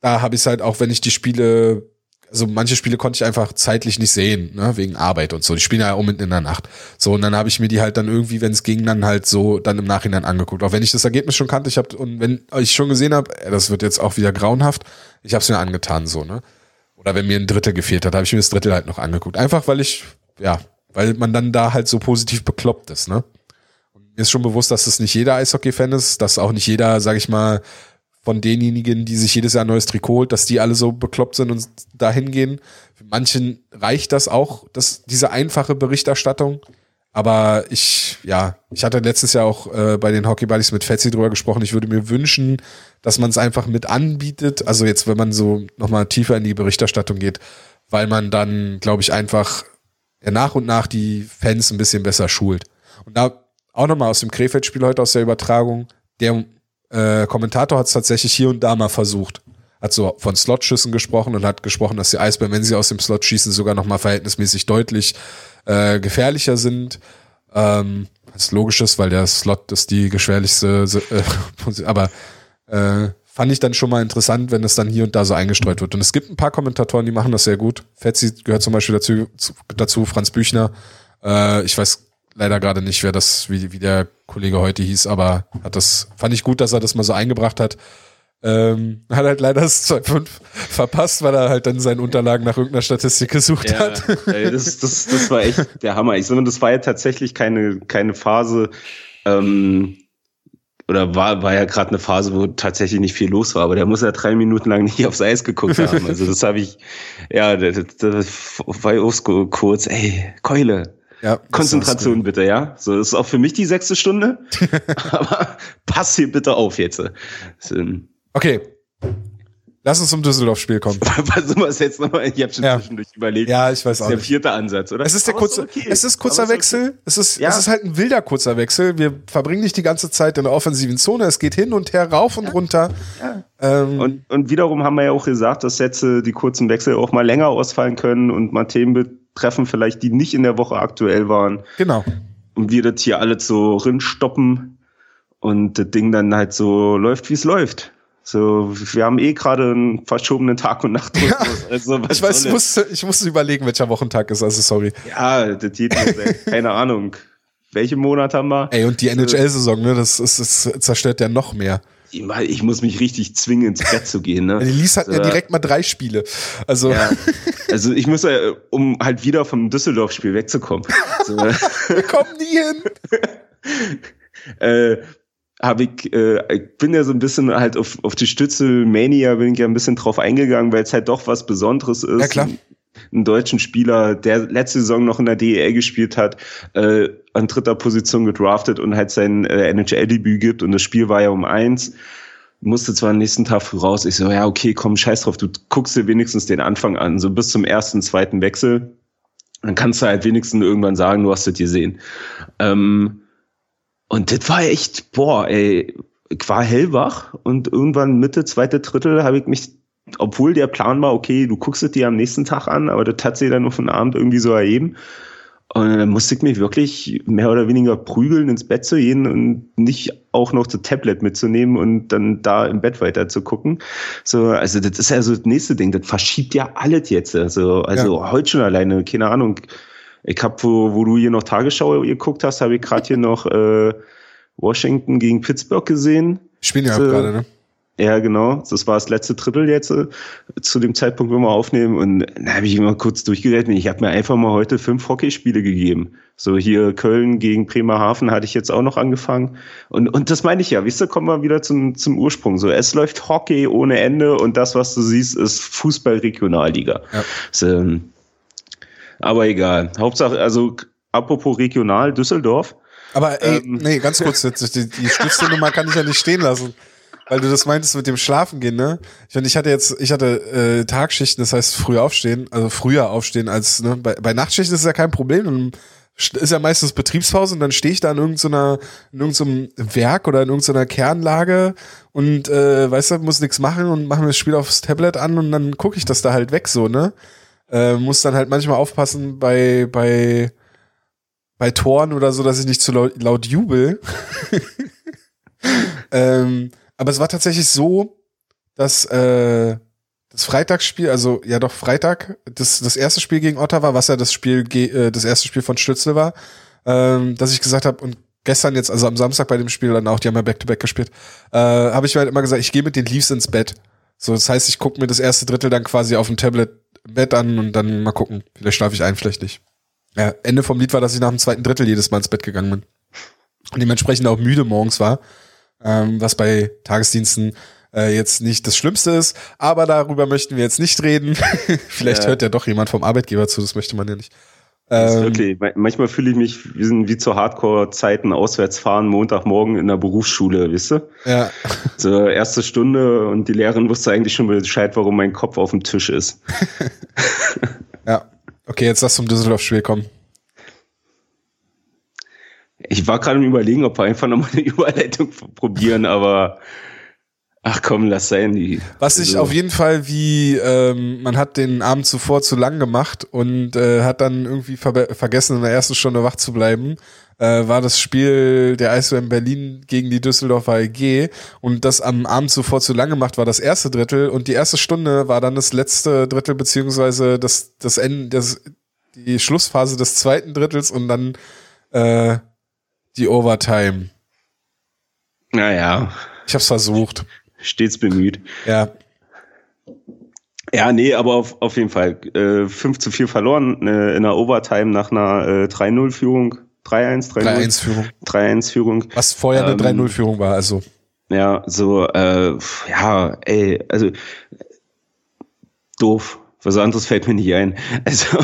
da habe ich es halt auch, wenn ich die Spiele, also manche Spiele konnte ich einfach zeitlich nicht sehen, ne, wegen Arbeit und so. Die spielen ja auch mitten in der Nacht. So, und dann habe ich mir die halt dann irgendwie, wenn es ging, dann halt so dann im Nachhinein angeguckt. Auch wenn ich das Ergebnis schon kannte, ich habe und wenn ich schon gesehen habe, das wird jetzt auch wieder grauenhaft, ich habe es mir angetan, so, ne? Oder wenn mir ein Drittel gefehlt hat, habe ich mir das Drittel halt noch angeguckt. Einfach weil ich, ja, weil man dann da halt so positiv bekloppt ist, ne? Und mir ist schon bewusst, dass das nicht jeder Eishockey-Fan ist, dass auch nicht jeder, sag ich mal, von denjenigen, die sich jedes Jahr ein neues Trikot holt, dass die alle so bekloppt sind und dahin gehen. Für manchen reicht das auch, das, diese einfache Berichterstattung. Aber ich, ja, ich hatte letztes Jahr auch äh, bei den Hockey Buddies mit Fetzi drüber gesprochen. Ich würde mir wünschen, dass man es einfach mit anbietet. Also jetzt, wenn man so nochmal tiefer in die Berichterstattung geht, weil man dann, glaube ich, einfach ja, nach und nach die Fans ein bisschen besser schult. Und da auch nochmal aus dem Krefeld-Spiel heute aus der Übertragung, der äh, Kommentator hat es tatsächlich hier und da mal versucht. Hat so von Slotschüssen gesprochen und hat gesprochen, dass die Eisbären, wenn sie aus dem Slot schießen, sogar nochmal verhältnismäßig deutlich äh, gefährlicher sind. Ähm, was logisch ist, weil der Slot ist die gefährlichste, äh, aber äh, fand ich dann schon mal interessant, wenn es dann hier und da so eingestreut wird. Und es gibt ein paar Kommentatoren, die machen das sehr gut. Fetzi gehört zum Beispiel dazu, zu, dazu Franz Büchner. Äh, ich weiß leider gerade nicht, wer das, wie, wie der Kollege heute hieß, aber hat das, fand ich gut, dass er das mal so eingebracht hat. Ähm, hat halt leider das 2.5 verpasst, weil er halt dann seine Unterlagen nach irgendeiner Statistik gesucht hat. ey, das, das, das war echt der Hammer. Ich sage, das war ja tatsächlich keine, keine Phase, ähm, oder war, war ja gerade eine Phase, wo tatsächlich nicht viel los war, aber der muss ja drei Minuten lang nicht aufs Eis geguckt haben. Also das habe ich, ja, das, das war auch so kurz, ey, Keule, Ja, Konzentration bitte, ja. So das ist auch für mich die sechste Stunde. aber pass hier bitte auf jetzt. Okay, Lass uns zum Düsseldorf-Spiel kommen. Wir es jetzt nochmal. Ich habe schon ja. zwischendurch überlegt. Ja, ich weiß auch. Das ist der vierte Ansatz, oder? Es ist der kurze, okay. es ist kurzer Aber Wechsel. Okay. Es ist, ja. es ist halt ein wilder kurzer Wechsel. Wir verbringen nicht die ganze Zeit in der offensiven Zone. Es geht hin und her, rauf und ja. runter. Ja. Ähm, und, und wiederum haben wir ja auch gesagt, dass jetzt die kurzen Wechsel auch mal länger ausfallen können und mal Themen betreffen, vielleicht die nicht in der Woche aktuell waren. Genau. Und wir das hier alles so rinstoppen und das Ding dann halt so läuft, wie es läuft. So, wir haben eh gerade einen verschobenen Tag und Nacht. Ja, also, ich weiß, ich musste, ich musste überlegen, welcher Wochentag ist, also sorry. Ja, der Titel, keine Ahnung. Welchen Monat haben wir? Ey, und die NHL-Saison, ne, das, ist, das zerstört ja noch mehr. Ich muss mich richtig zwingen, ins Bett zu gehen. Ne? Die Lies hat so, ja direkt mal drei Spiele. Also, ja, also ich muss ja, um halt wieder vom Düsseldorf-Spiel wegzukommen. So. Wir kommen nie hin. äh, habe ich, äh, ich bin ja so ein bisschen halt auf, auf die Stützel-Mania bin ich ja ein bisschen drauf eingegangen, weil es halt doch was Besonderes ist. Ja, klar. Einen deutschen Spieler, der letzte Saison noch in der DEL gespielt hat, äh, an dritter Position gedraftet und halt sein äh, NHL-Debüt gibt und das Spiel war ja um eins. Musste zwar am nächsten Tag früh raus. Ich so, ja, okay, komm, scheiß drauf, du guckst dir wenigstens den Anfang an, so bis zum ersten, zweiten Wechsel. Dann kannst du halt wenigstens irgendwann sagen, du hast das gesehen. Ähm, und das war echt, boah, ey, ich war hellwach und irgendwann Mitte, zweite Drittel habe ich mich, obwohl der Plan war, okay, du guckst es dir am nächsten Tag an, aber das hat sich dann auf den Abend irgendwie so erheben. Und dann musste ich mich wirklich mehr oder weniger prügeln, ins Bett zu gehen und nicht auch noch das Tablet mitzunehmen und dann da im Bett weiter zu gucken. So, also das ist ja so das nächste Ding. Das verschiebt ja alles jetzt. Also, also ja. heute schon alleine, keine Ahnung. Ich habe, wo, wo du hier noch Tagesschau geguckt hast, habe ich gerade hier noch äh, Washington gegen Pittsburgh gesehen. Spielen ja auch gerade, ne? Ja, genau. Das war das letzte Drittel jetzt äh, zu dem Zeitpunkt, wenn wir aufnehmen. Und da habe ich immer kurz durchgerechnet. Ich habe mir einfach mal heute fünf Hockeyspiele gegeben. So hier Köln gegen Bremerhaven hatte ich jetzt auch noch angefangen. Und, und das meine ich ja. Wisst ihr, kommen wir wieder zum, zum Ursprung. So, es läuft Hockey ohne Ende und das, was du siehst, ist Fußball-Regionalliga. Ja. So, ähm, aber egal. Hauptsache, also apropos regional, Düsseldorf. Aber ey, ähm. nee, ganz kurz, die, die Stütznummer kann ich ja nicht stehen lassen. Weil du das meintest mit dem Schlafen gehen, ne? Ich meine, ich hatte jetzt, ich hatte äh, Tagschichten, das heißt früh aufstehen, also früher aufstehen als, ne? Bei, bei Nachtschichten ist ja kein Problem. Dann ist ja meistens Betriebspause und dann stehe ich da in irgendeiner, in irgendeinem Werk oder in irgendeiner Kernlage und äh, weißt du, muss nichts machen und mache mir das Spiel aufs Tablet an und dann gucke ich das da halt weg so, ne? Äh, muss dann halt manchmal aufpassen bei, bei, bei Toren oder so, dass ich nicht zu laut, laut jubel. ähm, aber es war tatsächlich so, dass äh, das Freitagsspiel, also ja doch Freitag, das, das erste Spiel gegen Ottawa, was ja das Spiel, äh, das erste Spiel von Stützle war, ähm, dass ich gesagt habe, und gestern jetzt, also am Samstag bei dem Spiel dann auch, die haben ja Back-to-Back -back gespielt, äh, habe ich mir halt immer gesagt, ich gehe mit den Leafs ins Bett. So, das heißt, ich gucke mir das erste Drittel dann quasi auf dem Tablet Bett an und dann mal gucken. Vielleicht schlafe ich ein, vielleicht nicht. Ja, Ende vom Lied war, dass ich nach dem zweiten Drittel jedes Mal ins Bett gegangen bin. Und dementsprechend auch müde morgens war, ähm, was bei Tagesdiensten äh, jetzt nicht das Schlimmste ist. Aber darüber möchten wir jetzt nicht reden. vielleicht ja. hört ja doch jemand vom Arbeitgeber zu, das möchte man ja nicht. Ähm, wirklich, manchmal fühle ich mich wie, sind wie zu Hardcore-Zeiten auswärts fahren, Montagmorgen in der Berufsschule, wisst ihr? Ja. So, erste Stunde und die Lehrerin wusste eigentlich schon Bescheid, warum mein Kopf auf dem Tisch ist. ja. Okay, jetzt lass zum Düsseldorf-Spiel kommen. Ich war gerade im Überlegen, ob wir einfach nochmal eine Überleitung probieren, aber Ach komm, lass sein. Die, Was ich also. auf jeden Fall wie, ähm, man hat den Abend zuvor zu lang gemacht und äh, hat dann irgendwie ver vergessen, in der ersten Stunde wach zu bleiben, äh, war das Spiel der Eisbären Berlin gegen die Düsseldorfer EG und das am Abend zuvor zu lang gemacht war das erste Drittel und die erste Stunde war dann das letzte Drittel beziehungsweise das, das Ende, das, die Schlussphase des zweiten Drittels und dann äh, die Overtime. Naja. Ich hab's versucht stets bemüht. Ja. Ja, nee, aber auf, auf jeden Fall. Äh, 5 zu 4 verloren äh, in der Overtime nach einer äh, 3-0-Führung. 3-1, 3-1-Führung. 3-1-Führung. Was vorher eine ähm, 3-0-Führung war, also. Ja, so, äh, ja, ey, also doof. Was anderes fällt mir nicht ein. Also,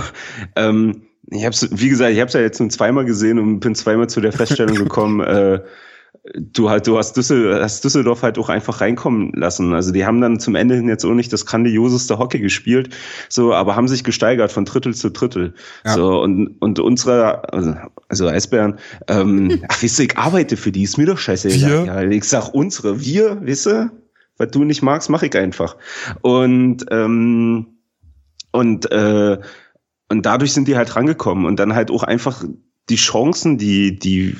ähm, Ich hab's, wie gesagt, ich habe es ja jetzt nur zweimal gesehen und bin zweimal zu der Feststellung gekommen, äh, du halt, du hast, Düssel, hast Düsseldorf halt auch einfach reinkommen lassen. Also die haben dann zum Ende hin jetzt auch nicht das grandioseste Hockey gespielt, so, aber haben sich gesteigert von Drittel zu Drittel. Ja. So, und, und unsere, also, also Eisbären, ähm, ach, wisst ihr, ich arbeite für die, ist mir doch scheiße. Ja, ich sag unsere, wir, wisst ihr, was du nicht magst, mache ich einfach. Und, ähm, und, äh, und dadurch sind die halt rangekommen und dann halt auch einfach die Chancen, die, die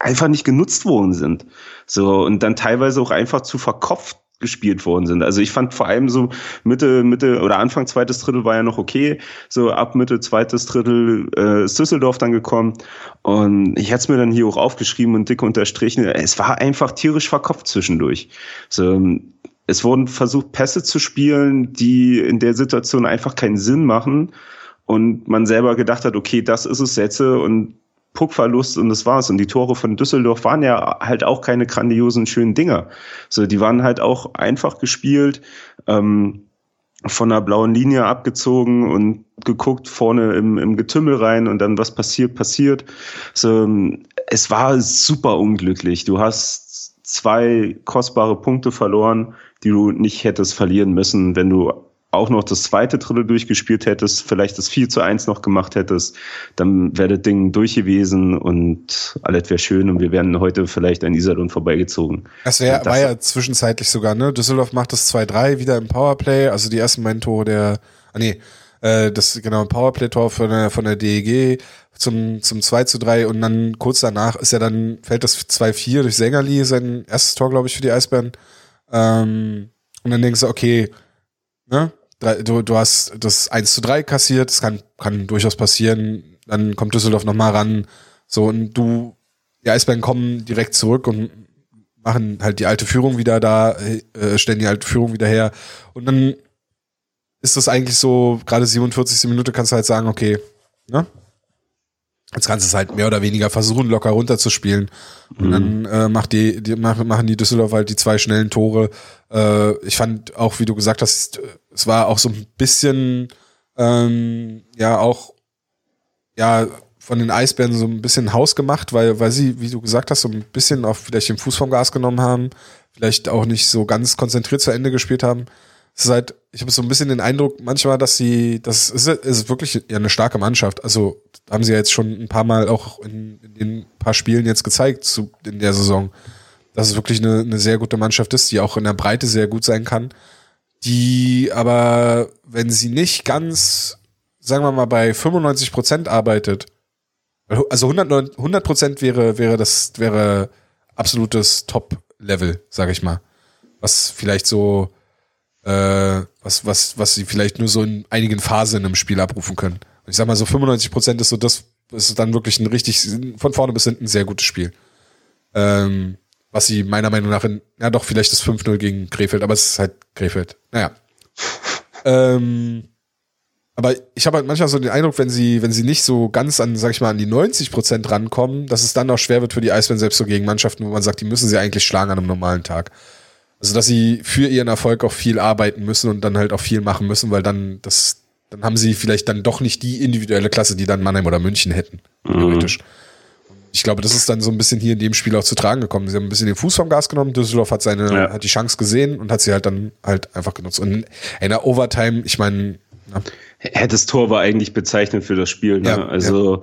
einfach nicht genutzt worden sind. So, und dann teilweise auch einfach zu verkopft gespielt worden sind. Also ich fand vor allem so Mitte, Mitte oder Anfang zweites Drittel war ja noch okay. So ab Mitte zweites Drittel äh, ist Düsseldorf dann gekommen. Und ich hätte es mir dann hier auch aufgeschrieben und dick unterstrichen. Es war einfach tierisch verkopft zwischendurch. So, es wurden versucht, Pässe zu spielen, die in der Situation einfach keinen Sinn machen. Und man selber gedacht hat, okay, das ist es, Sätze und Puckverlust und das war's. Und die Tore von Düsseldorf waren ja halt auch keine grandiosen, schönen Dinger. So, die waren halt auch einfach gespielt, ähm, von der blauen Linie abgezogen und geguckt vorne im, im Getümmel rein und dann was passiert, passiert. So, es war super unglücklich. Du hast zwei kostbare Punkte verloren, die du nicht hättest verlieren müssen, wenn du auch noch das zweite Drittel durchgespielt hättest, vielleicht das 4 zu 1 noch gemacht hättest, dann wäre das Ding durch gewesen und alles wäre schön und wir wären heute vielleicht an Iserlohn vorbeigezogen. Das, wär, das war ja zwischenzeitlich sogar, ne? Düsseldorf macht das 2-3 wieder im Powerplay, also die ersten beiden Tore der, ah nee, äh, das genau ein Powerplay-Tor von der, von der DEG zum, zum 2 zu 3 und dann kurz danach ist ja dann, fällt das 2-4 durch Sängerli, sein erstes Tor, glaube ich, für die Eisbären. Ähm, und dann denkst du, okay, ne, du, du hast das 1 zu 3 kassiert, das kann, kann durchaus passieren. Dann kommt Düsseldorf nochmal ran. So, und du, die Eisbären kommen direkt zurück und machen halt die alte Führung wieder da, äh, stellen die alte Führung wieder her. Und dann ist das eigentlich so, gerade 47. Minute kannst du halt sagen, okay, ne? Jetzt kannst du es halt mehr oder weniger versuchen, locker runterzuspielen. Und mhm. dann äh, macht die, die, machen die Düsseldorf halt die zwei schnellen Tore. Äh, ich fand auch, wie du gesagt hast, es war auch so ein bisschen, ähm, ja, auch, ja, von den Eisbären so ein bisschen Haus gemacht, weil, weil sie, wie du gesagt hast, so ein bisschen auf vielleicht den Fuß vom Gas genommen haben, vielleicht auch nicht so ganz konzentriert zu Ende gespielt haben. Es halt, ich habe so ein bisschen den Eindruck manchmal, dass sie, das ist, ist wirklich eine starke Mannschaft. Also haben sie ja jetzt schon ein paar Mal auch in, in den paar Spielen jetzt gezeigt zu, in der Saison, dass es wirklich eine, eine sehr gute Mannschaft ist, die auch in der Breite sehr gut sein kann die aber, wenn sie nicht ganz, sagen wir mal, bei 95 Prozent arbeitet, also 100, 100 Prozent wäre, wäre das, wäre absolutes Top-Level, sag ich mal. Was vielleicht so, äh, was, was, was sie vielleicht nur so in einigen Phasen im Spiel abrufen können. Und ich sag mal, so 95 Prozent ist so das, ist dann wirklich ein richtig, von vorne bis hinten sehr gutes Spiel. Ähm, was sie meiner Meinung nach in, ja doch, vielleicht das 5-0 gegen Krefeld, aber es ist halt Krefeld. Naja. ähm, aber ich habe halt manchmal so den Eindruck, wenn sie, wenn sie nicht so ganz an, sag ich mal, an die 90 Prozent rankommen, dass es dann auch schwer wird für die Eisbären selbst so gegen Mannschaften, wo man sagt, die müssen sie eigentlich schlagen an einem normalen Tag. Also, dass sie für ihren Erfolg auch viel arbeiten müssen und dann halt auch viel machen müssen, weil dann das, dann haben sie vielleicht dann doch nicht die individuelle Klasse, die dann Mannheim oder München hätten, theoretisch. Mhm ich glaube, das ist dann so ein bisschen hier in dem Spiel auch zu tragen gekommen. Sie haben ein bisschen den Fuß vom Gas genommen. Düsseldorf hat seine, ja. hat die Chance gesehen und hat sie halt dann halt einfach genutzt. Und in der Overtime, ich meine, ja. Das Tor war eigentlich bezeichnend für das Spiel. Ne? Ja, also ja.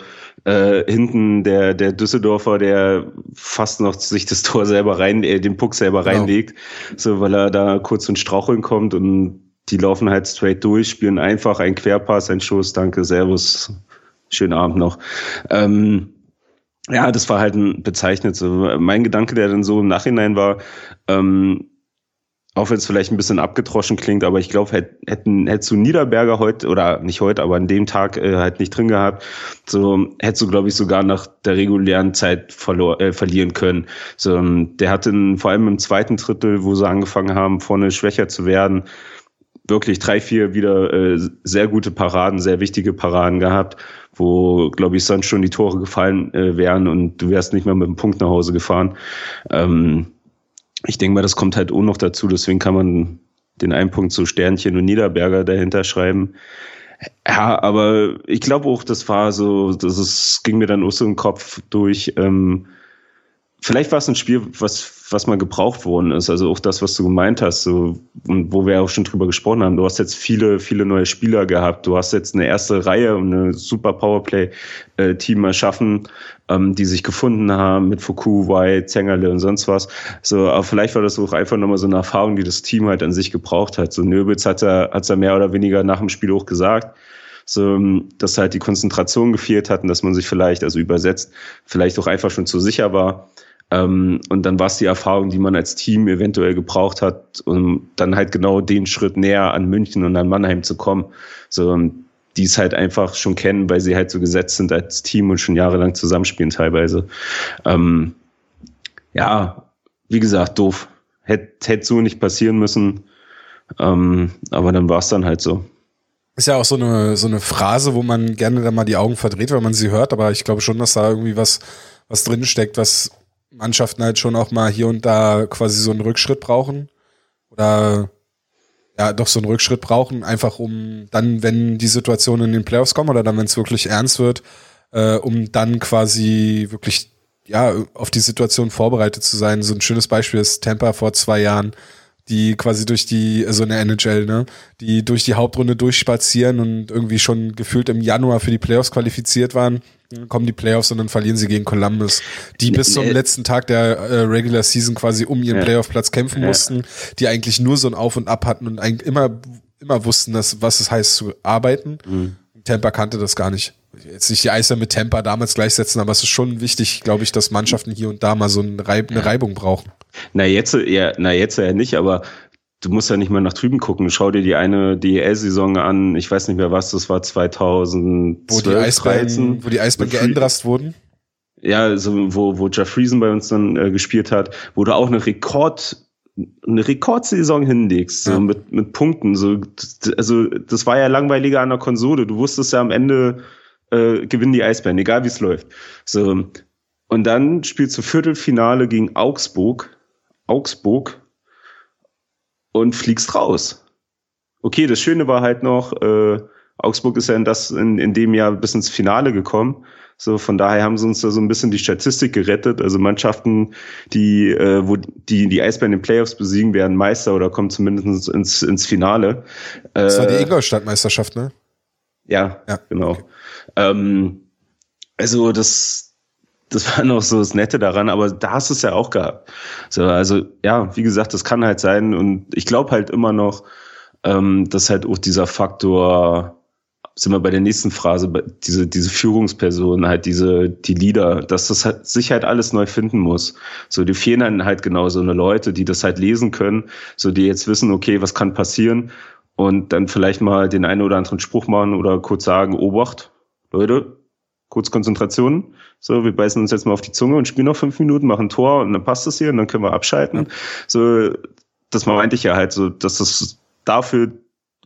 Äh, hinten der, der Düsseldorfer, der fast noch sich das Tor selber rein, äh, den Puck selber genau. reinlegt, so weil er da kurz ins Straucheln kommt und die laufen halt straight durch, spielen einfach ein Querpass, ein Schuss, danke, Servus, schönen Abend noch. Ähm, ja, das war halt ein bezeichnet. So. Mein Gedanke, der dann so im Nachhinein war, ähm, auch wenn es vielleicht ein bisschen abgetroschen klingt, aber ich glaube, hätt, hätten, hättest du Niederberger heute, oder nicht heute, aber an dem Tag äh, halt nicht drin gehabt, so hättest du, glaube ich, sogar nach der regulären Zeit verlor, äh, verlieren können. So, der hatte vor allem im zweiten Drittel, wo sie angefangen haben, vorne schwächer zu werden, wirklich drei, vier wieder äh, sehr gute Paraden, sehr wichtige Paraden gehabt, wo, glaube ich, sonst schon die Tore gefallen äh, wären und du wärst nicht mehr mit dem Punkt nach Hause gefahren. Ähm, ich denke mal, das kommt halt auch noch dazu, deswegen kann man den einen Punkt zu Sternchen und Niederberger dahinter schreiben. Ja, aber ich glaube auch, das war so, das ist, ging mir dann auch so im Kopf durch. Ähm, vielleicht war es ein Spiel, was, was mal gebraucht worden ist. Also auch das, was du gemeint hast, so, und wo wir auch schon drüber gesprochen haben. Du hast jetzt viele, viele neue Spieler gehabt. Du hast jetzt eine erste Reihe und eine super Powerplay-Team erschaffen, ähm, die sich gefunden haben mit Fuku, White, Zengerle und sonst was. So, aber vielleicht war das auch einfach nochmal so eine Erfahrung, die das Team halt an sich gebraucht hat. So, Nöbitz hat er, hat's er mehr oder weniger nach dem Spiel auch gesagt so, dass halt die Konzentration gefehlt hat und dass man sich vielleicht, also übersetzt, vielleicht auch einfach schon zu sicher war. Ähm, und dann war es die Erfahrung, die man als Team eventuell gebraucht hat, um dann halt genau den Schritt näher an München und an Mannheim zu kommen. So, die es halt einfach schon kennen, weil sie halt so gesetzt sind als Team und schon jahrelang zusammenspielen teilweise. Ähm, ja, wie gesagt, doof. Hätte hätt so nicht passieren müssen. Ähm, aber dann war es dann halt so. Ist ja auch so eine, so eine Phrase, wo man gerne dann mal die Augen verdreht, wenn man sie hört, aber ich glaube schon, dass da irgendwie was, was drin was Mannschaften halt schon auch mal hier und da quasi so einen Rückschritt brauchen. Oder ja, doch so einen Rückschritt brauchen, einfach um dann, wenn die Situation in den Playoffs kommen oder dann, wenn es wirklich ernst wird, äh, um dann quasi wirklich ja auf die Situation vorbereitet zu sein. So ein schönes Beispiel ist Tampa vor zwei Jahren, die quasi durch die, also in der NHL, ne, die durch die Hauptrunde durchspazieren und irgendwie schon gefühlt im Januar für die Playoffs qualifiziert waren dann kommen die Playoffs und dann verlieren sie gegen Columbus, die bis zum letzten Tag der äh, Regular Season quasi um ihren ja. Playoff-Platz kämpfen ja. mussten, die eigentlich nur so ein Auf und Ab hatten und eigentlich immer, immer wussten, dass, was es heißt zu arbeiten. Mhm. Tampa kannte das gar nicht. Jetzt nicht die Eiser mit Tampa damals gleichsetzen, aber es ist schon wichtig, glaube ich, dass Mannschaften hier und da mal so eine, Reib eine Reibung brauchen. Na jetzt ja, na jetzt ja nicht, aber du musst ja nicht mal nach drüben gucken. Schau dir die eine DEL-Saison an. Ich weiß nicht mehr was, das war 2012, wo die Eisbären, wo die Eisbären geändert wurden. Ja, so, wo, wo Jeff Friesen bei uns dann äh, gespielt hat, wo du auch eine Rekord, eine Rekordsaison hinlegst, so ja. mit, mit Punkten. So, also, das war ja langweiliger an der Konsole. Du wusstest ja am Ende, äh, gewinnen die Eisbären, egal wie es läuft. So. Und dann spielst du Viertelfinale gegen Augsburg. Augsburg, und fliegst raus. Okay, das Schöne war halt noch, äh, Augsburg ist ja in, das, in, in dem Jahr bis ins Finale gekommen. So, von daher haben sie uns da so ein bisschen die Statistik gerettet. Also Mannschaften, die, äh, wo die, die Eisbären in den Playoffs besiegen, werden Meister oder kommen zumindest ins, ins Finale. Das war die äh, Ingolstadt-Meisterschaft, ne? Ja, ja genau. Okay. Ähm, also das, das war noch so das Nette daran, aber da hast du es ja auch gehabt. So, also ja, wie gesagt, das kann halt sein und ich glaube halt immer noch, ähm, dass halt auch dieser Faktor, sind wir bei der nächsten Phrase, diese, diese Führungsperson, halt diese, die Leader, dass das halt, sich halt alles neu finden muss. So, die fehlen dann halt genau so eine Leute, die das halt lesen können, so die jetzt wissen, okay, was kann passieren und dann vielleicht mal den einen oder anderen Spruch machen oder kurz sagen, Obacht, Leute, kurz Konzentration. So, wir beißen uns jetzt mal auf die Zunge und spielen noch fünf Minuten, machen Tor und dann passt das hier und dann können wir abschalten. So, das meinte ich ja halt so, dass das dafür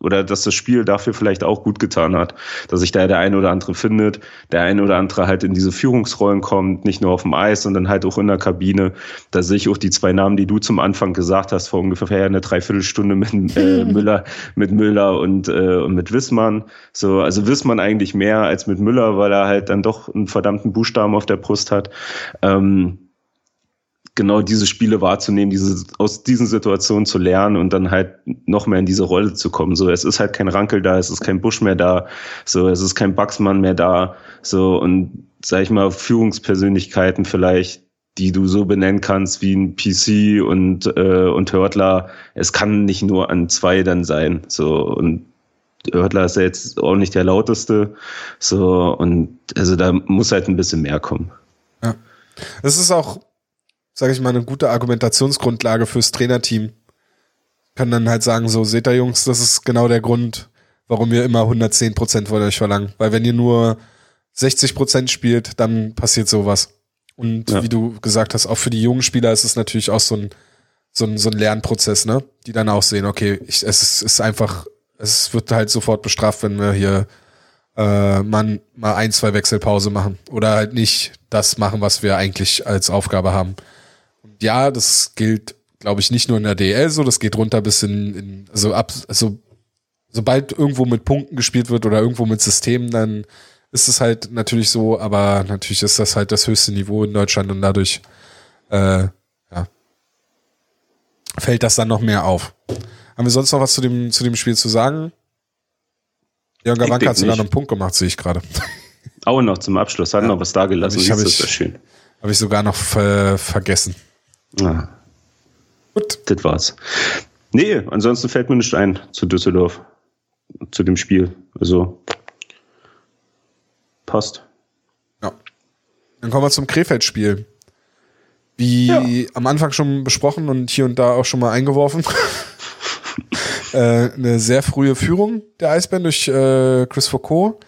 oder dass das Spiel dafür vielleicht auch gut getan hat, dass sich da der eine oder andere findet, der eine oder andere halt in diese Führungsrollen kommt, nicht nur auf dem Eis, sondern halt auch in der Kabine. Da sehe ich auch die zwei Namen, die du zum Anfang gesagt hast, vor ungefähr eine Dreiviertelstunde mit äh, Müller, mit Müller und, äh, und mit Wissmann. So, also Wissmann eigentlich mehr als mit Müller, weil er halt dann doch einen verdammten Buchstaben auf der Brust hat. Ähm, genau diese Spiele wahrzunehmen, diese, aus diesen Situationen zu lernen und dann halt noch mehr in diese Rolle zu kommen. So, es ist halt kein Rankel da, es ist kein Busch mehr da, so, es ist kein Bugsmann mehr da, so, und sag ich mal, Führungspersönlichkeiten vielleicht, die du so benennen kannst wie ein PC und, äh, und Hörtler. Es kann nicht nur an zwei dann sein, so, und Hörtler ist ja jetzt auch nicht der lauteste, so, und also da muss halt ein bisschen mehr kommen. Ja. Es ist auch sage ich mal, eine gute Argumentationsgrundlage fürs Trainerteam. Kann dann halt sagen, so, seht ihr Jungs, das ist genau der Grund, warum wir immer 110 Prozent von euch verlangen. Weil wenn ihr nur 60 Prozent spielt, dann passiert sowas. Und ja. wie du gesagt hast, auch für die jungen Spieler ist es natürlich auch so ein, so ein, so ein Lernprozess, ne? Die dann auch sehen, okay, ich, es ist, ist einfach, es wird halt sofort bestraft, wenn wir hier äh, man mal ein, zwei Wechselpause machen. Oder halt nicht das machen, was wir eigentlich als Aufgabe haben ja, das gilt, glaube ich, nicht nur in der DL so, das geht runter bis in, in also ab, also sobald irgendwo mit Punkten gespielt wird oder irgendwo mit Systemen, dann ist es halt natürlich so, aber natürlich ist das halt das höchste Niveau in Deutschland und dadurch äh, ja, fällt das dann noch mehr auf. Haben wir sonst noch was zu dem, zu dem Spiel zu sagen? Jörn Gawanka hat sogar noch einen Punkt gemacht, sehe ich gerade. Auch noch zum Abschluss, hat ja. noch was da gelassen. Habe ich, hab ich, schön. Hab ich sogar noch ver vergessen. Ah. Gut. Das war's. Nee, ansonsten fällt mir nicht ein zu Düsseldorf, zu dem Spiel. Also passt. Ja. Dann kommen wir zum Krefeld-Spiel. Wie ja. am Anfang schon besprochen und hier und da auch schon mal eingeworfen. äh, eine sehr frühe Führung der Eisbären durch äh, Chris Foucault,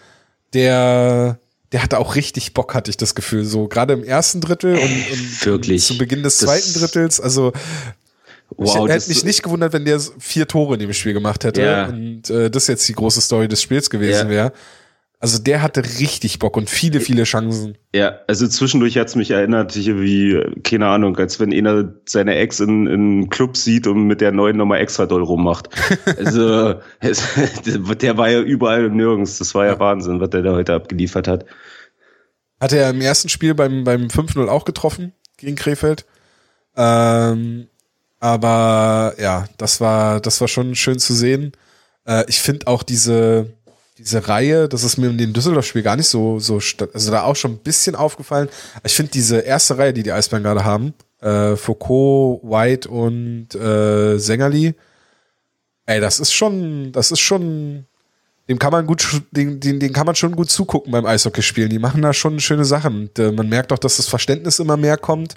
der der hatte auch richtig Bock, hatte ich das Gefühl. So gerade im ersten Drittel und, und Wirklich? zu Beginn des zweiten Drittels. Also Wow, ich hätte mich nicht gewundert, wenn der vier Tore in dem Spiel gemacht hätte ja. und äh, das jetzt die große Story des Spiels gewesen ja. wäre. Also der hatte richtig Bock und viele, viele Chancen. Ja, also zwischendurch hat's mich erinnert, wie, keine Ahnung, als wenn einer seine Ex in, in Club sieht und mit der neuen Nummer extra doll rummacht. Also der war ja überall und nirgends. Das war ja, ja Wahnsinn, was der da heute abgeliefert hat. Hat er im ersten Spiel beim, beim 5-0 auch getroffen gegen Krefeld. Ähm, aber ja, das war, das war schon schön zu sehen. Äh, ich finde auch diese, diese Reihe, das ist mir in dem Düsseldorf-Spiel gar nicht so, so, also da auch schon ein bisschen aufgefallen. Ich finde diese erste Reihe, die die Eisbären gerade haben, äh, Foucault, White und äh, Sängerli, ey, das ist schon, das ist schon, dem kann man gut, den, den, den kann man schon gut zugucken beim Eishockey spielen. Die machen da schon schöne Sachen. Und, äh, man merkt auch, dass das Verständnis immer mehr kommt,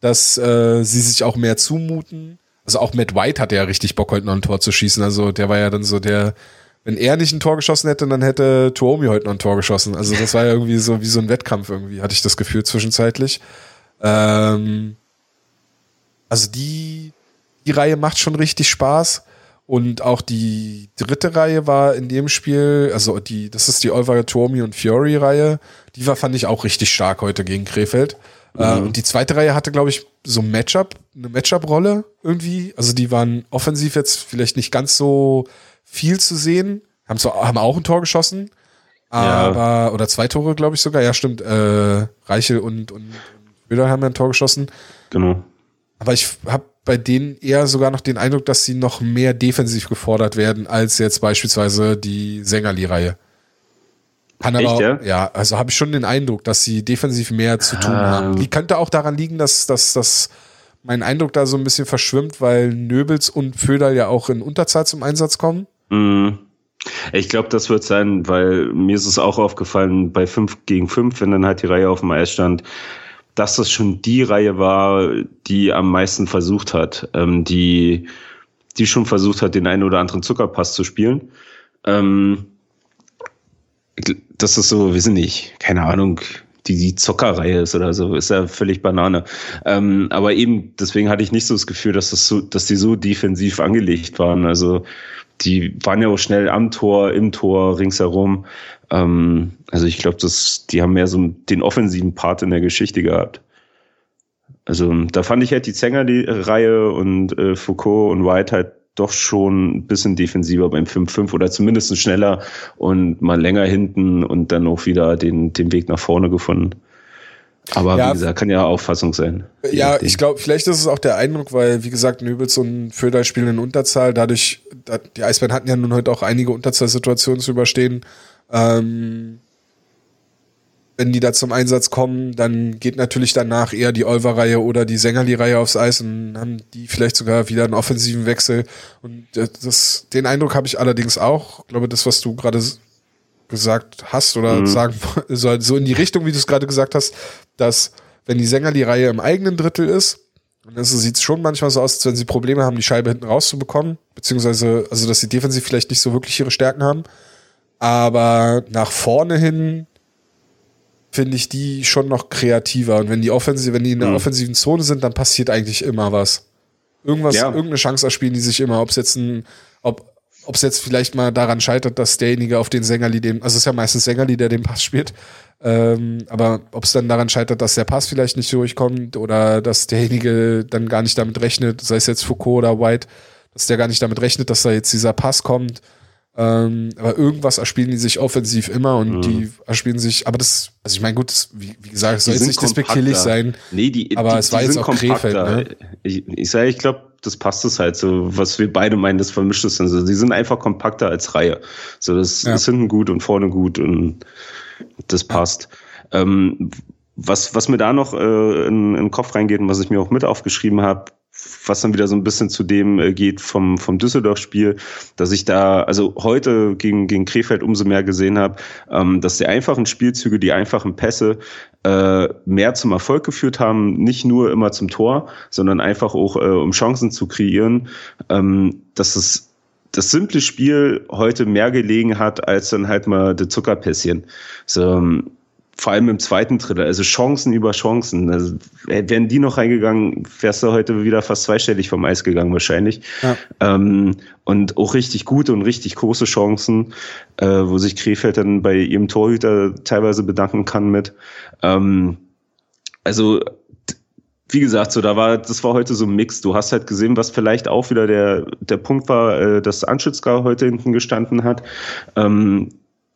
dass äh, sie sich auch mehr zumuten. Also auch Matt White hatte ja richtig Bock, heute noch ein Tor zu schießen. Also der war ja dann so der, wenn er nicht ein Tor geschossen hätte, dann hätte Tuomi heute noch ein Tor geschossen. Also das war ja irgendwie so wie so ein Wettkampf irgendwie, hatte ich das Gefühl zwischenzeitlich. Ähm, also die, die Reihe macht schon richtig Spaß. Und auch die dritte Reihe war in dem Spiel, also die, das ist die Olvara Tuomi und Fiori Reihe, die war, fand ich auch richtig stark heute gegen Krefeld. Äh, mhm. und die zweite Reihe hatte, glaube ich, so Matchup, eine Matchup-Rolle irgendwie. Also die waren offensiv jetzt vielleicht nicht ganz so viel zu sehen. Haben, so, haben auch ein Tor geschossen. Aber, ja. oder zwei Tore, glaube ich sogar. Ja, stimmt. Äh, Reichel und, und, Böder haben ja ein Tor geschossen. Genau. Aber ich habe bei denen eher sogar noch den Eindruck, dass sie noch mehr defensiv gefordert werden als jetzt beispielsweise die Sängerli-Reihe. Kann aber, Echt, ja? ja, also habe ich schon den Eindruck, dass sie defensiv mehr zu tun ah. haben. Die könnte auch daran liegen, dass, dass, dass mein Eindruck da so ein bisschen verschwimmt, weil Nöbels und Föderl ja auch in Unterzahl zum Einsatz kommen. Mhm. Ich glaube, das wird sein, weil mir ist es auch aufgefallen, bei 5 gegen 5, wenn dann halt die Reihe auf dem Eis stand, dass das schon die Reihe war, die am meisten versucht hat, ähm, die, die schon versucht hat, den einen oder anderen Zuckerpass zu spielen. Ähm, das ist so, wir sind nicht, keine Ahnung, die, die Zockerreihe ist oder so, ist ja völlig Banane. Ähm, aber eben, deswegen hatte ich nicht so das Gefühl, dass das so, dass die so defensiv angelegt waren. Also die waren ja auch schnell am Tor, im Tor, ringsherum. Ähm, also ich glaube, die haben mehr so den offensiven Part in der Geschichte gehabt. Also da fand ich halt die Zänger die Reihe und äh, Foucault und White halt doch schon ein bisschen defensiver beim 5-5 oder zumindest schneller und mal länger hinten und dann auch wieder den, den Weg nach vorne gefunden. Aber ja, wie gesagt, kann ja Auffassung sein. Ja, ich glaube, vielleicht ist es auch der Eindruck, weil, wie gesagt, Nöbels und Föder spielen in Unterzahl. Dadurch, die Eisbären hatten ja nun heute auch einige Unterzahlsituationen zu überstehen. Ähm, wenn die da zum Einsatz kommen, dann geht natürlich danach eher die Olver-Reihe oder die Sängerli-Reihe aufs Eis und haben die vielleicht sogar wieder einen offensiven Wechsel. Und das, den Eindruck habe ich allerdings auch. Ich glaube, das, was du gerade gesagt hast oder mhm. sagen so, so in die Richtung, wie du es gerade gesagt hast, dass wenn die Sänger die Reihe im eigenen Drittel ist, dann sieht es schon manchmal so aus, als wenn sie Probleme haben, die Scheibe hinten rauszubekommen, beziehungsweise, also dass sie defensiv vielleicht nicht so wirklich ihre Stärken haben. Aber nach vorne hin finde ich die schon noch kreativer. Und wenn die Offensive, wenn die in der mhm. offensiven Zone sind, dann passiert eigentlich immer was. Irgendwas, ja. irgendeine Chance erspielen die sich immer, ob es jetzt ein, ob, ob es jetzt vielleicht mal daran scheitert, dass derjenige auf den Sängerli den, also es ist ja meistens Sängerli, der den Pass spielt, ähm, aber ob es dann daran scheitert, dass der Pass vielleicht nicht durchkommt oder dass derjenige dann gar nicht damit rechnet, sei es jetzt Foucault oder White, dass der gar nicht damit rechnet, dass da jetzt dieser Pass kommt. Ähm, aber irgendwas erspielen die sich offensiv immer und mhm. die erspielen sich, aber das, also ich meine, gut, das, wie, wie, gesagt, es soll jetzt nicht despektierlich sein. Nee, die, aber die, es war jetzt auch Krefeld, ne? Ich, ich sage, ich glaube, das passt es halt so, was wir beide meinen, das vermischt es dann so. Die sind einfach kompakter als Reihe. So, das ja. ist hinten gut und vorne gut und das passt. Ähm, was, was mir da noch äh, in, in den Kopf reingeht und was ich mir auch mit aufgeschrieben habe, was dann wieder so ein bisschen zu dem äh, geht vom, vom Düsseldorf-Spiel, dass ich da, also heute gegen, gegen Krefeld umso mehr gesehen habe, ähm, dass die einfachen Spielzüge, die einfachen Pässe äh, mehr zum Erfolg geführt haben, nicht nur immer zum Tor, sondern einfach auch, äh, um Chancen zu kreieren, ähm, dass es das simple Spiel heute mehr gelegen hat, als dann halt mal die Zuckerpässchen. So, ähm, vor allem im zweiten Drittel, also Chancen über Chancen. Also wären die noch reingegangen, wärst du heute wieder fast zweistellig vom Eis gegangen wahrscheinlich. Ja. Ähm, und auch richtig gute und richtig große Chancen, äh, wo sich Krefeld dann bei ihrem Torhüter teilweise bedanken kann mit. Ähm, also wie gesagt, so da war, das war heute so ein Mix. Du hast halt gesehen, was vielleicht auch wieder der der Punkt war, äh, dass Anschützgar heute hinten gestanden hat. Ähm,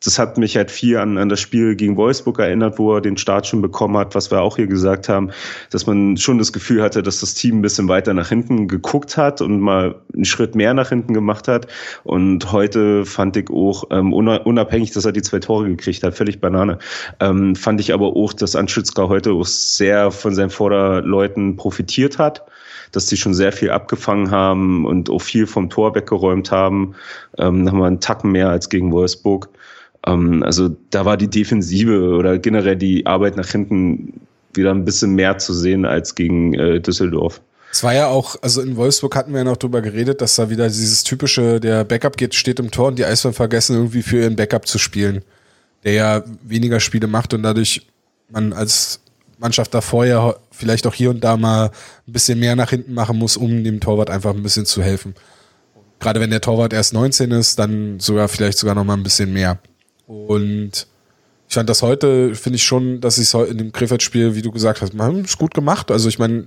das hat mich halt viel an, an das Spiel gegen Wolfsburg erinnert, wo er den Start schon bekommen hat, was wir auch hier gesagt haben, dass man schon das Gefühl hatte, dass das Team ein bisschen weiter nach hinten geguckt hat und mal einen Schritt mehr nach hinten gemacht hat. Und heute fand ich auch, ähm, unabhängig, dass er die zwei Tore gekriegt hat, völlig Banane, ähm, fand ich aber auch, dass Anschützka heute auch sehr von seinen Vorderleuten profitiert hat dass die schon sehr viel abgefangen haben und auch viel vom Tor weggeräumt haben. Ähm, nochmal einen Tacken mehr als gegen Wolfsburg. Ähm, also da war die Defensive oder generell die Arbeit nach hinten wieder ein bisschen mehr zu sehen als gegen äh, Düsseldorf. Es war ja auch, also in Wolfsburg hatten wir ja noch drüber geredet, dass da wieder dieses typische, der Backup geht, steht im Tor und die Eisbären vergessen irgendwie für ihren Backup zu spielen, der ja weniger Spiele macht und dadurch man als Mannschaft davor ja vielleicht auch hier und da mal ein bisschen mehr nach hinten machen muss, um dem Torwart einfach ein bisschen zu helfen. Gerade wenn der Torwart erst 19 ist, dann sogar vielleicht sogar noch mal ein bisschen mehr. Und ich fand das heute, finde ich schon, dass sie es in dem Krefeld-Spiel, wie du gesagt hast, haben es gut gemacht. Also ich meine,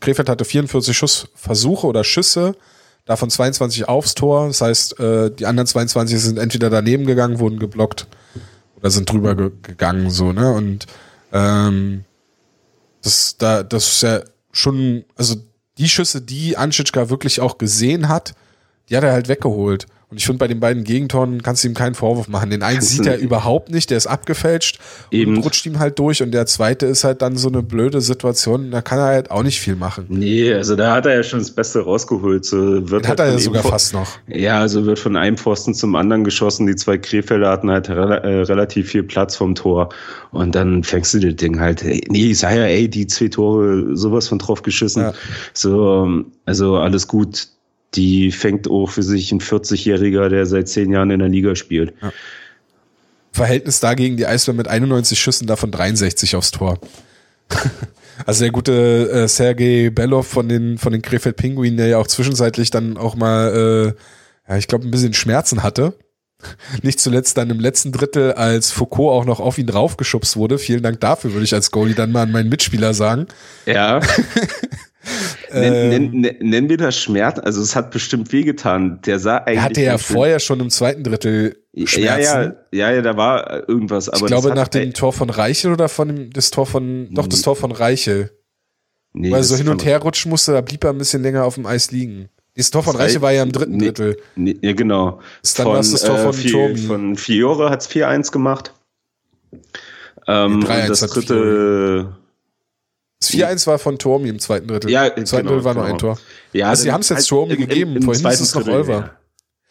Krefeld hatte 44 Schussversuche oder Schüsse, davon 22 aufs Tor. Das heißt, äh, die anderen 22 sind entweder daneben gegangen, wurden geblockt oder sind drüber ge gegangen, so, ne? Und ähm, das, da, das ist ja schon, also die Schüsse, die Anschitschka wirklich auch gesehen hat, die hat er halt weggeholt. Und ich finde, bei den beiden Gegentoren kannst du ihm keinen Vorwurf machen. Den einen sieht er überhaupt nicht, der ist abgefälscht Eben. und rutscht ihm halt durch. Und der zweite ist halt dann so eine blöde Situation, da kann er halt auch nicht viel machen. Nee, also da hat er ja schon das Beste rausgeholt. So wird Den halt hat er ja sogar fast noch. Ja, also wird von einem Pfosten zum anderen geschossen. Die zwei Krefelder hatten halt re äh, relativ viel Platz vom Tor. Und dann fängst du das Ding halt, ey, nee, ich sag ja, ey, die zwei Tore, sowas von drauf geschissen. Ja. So, also alles gut die fängt auch für sich ein 40-Jähriger, der seit zehn Jahren in der Liga spielt. Ja. Verhältnis dagegen die Eisbären mit 91 Schüssen, davon 63 aufs Tor. also der gute äh, Sergei Belov von den, von den Krefeld Pinguinen, der ja auch zwischenzeitlich dann auch mal, äh, ja, ich glaube, ein bisschen Schmerzen hatte. Nicht zuletzt dann im letzten Drittel, als Foucault auch noch auf ihn draufgeschubst wurde. Vielen Dank dafür, würde ich als Goalie dann mal an meinen Mitspieler sagen. Ja. Nenn, nenn, nennen wir das Schmerz, also es hat bestimmt wehgetan. Der sah eigentlich. Er hatte ja vorher schon im zweiten Drittel Schmerzen. Ja, ja, ja, ja, da war irgendwas. Ich glaube, nach dem Tor von Reichel oder von dem, das Tor von, doch das Tor von Reichel. Nee, Weil er so hin und her rutschen musste, da blieb er ein bisschen länger auf dem Eis liegen. Das Tor von Reichel war ja im dritten nee, Drittel. Nee, ja, genau. Dann war es das Tor von äh, Tormi. Von Fiore hat's 4-1 gemacht. Ähm, nee, das dritte, das 4-1 war von Tormi im zweiten Drittel. Ja, Im zweiten genau, Drittel war genau. noch ein Tor. Ja, also sie haben es jetzt Tormi halt gegeben. Im, Vorhin ist es noch Olver.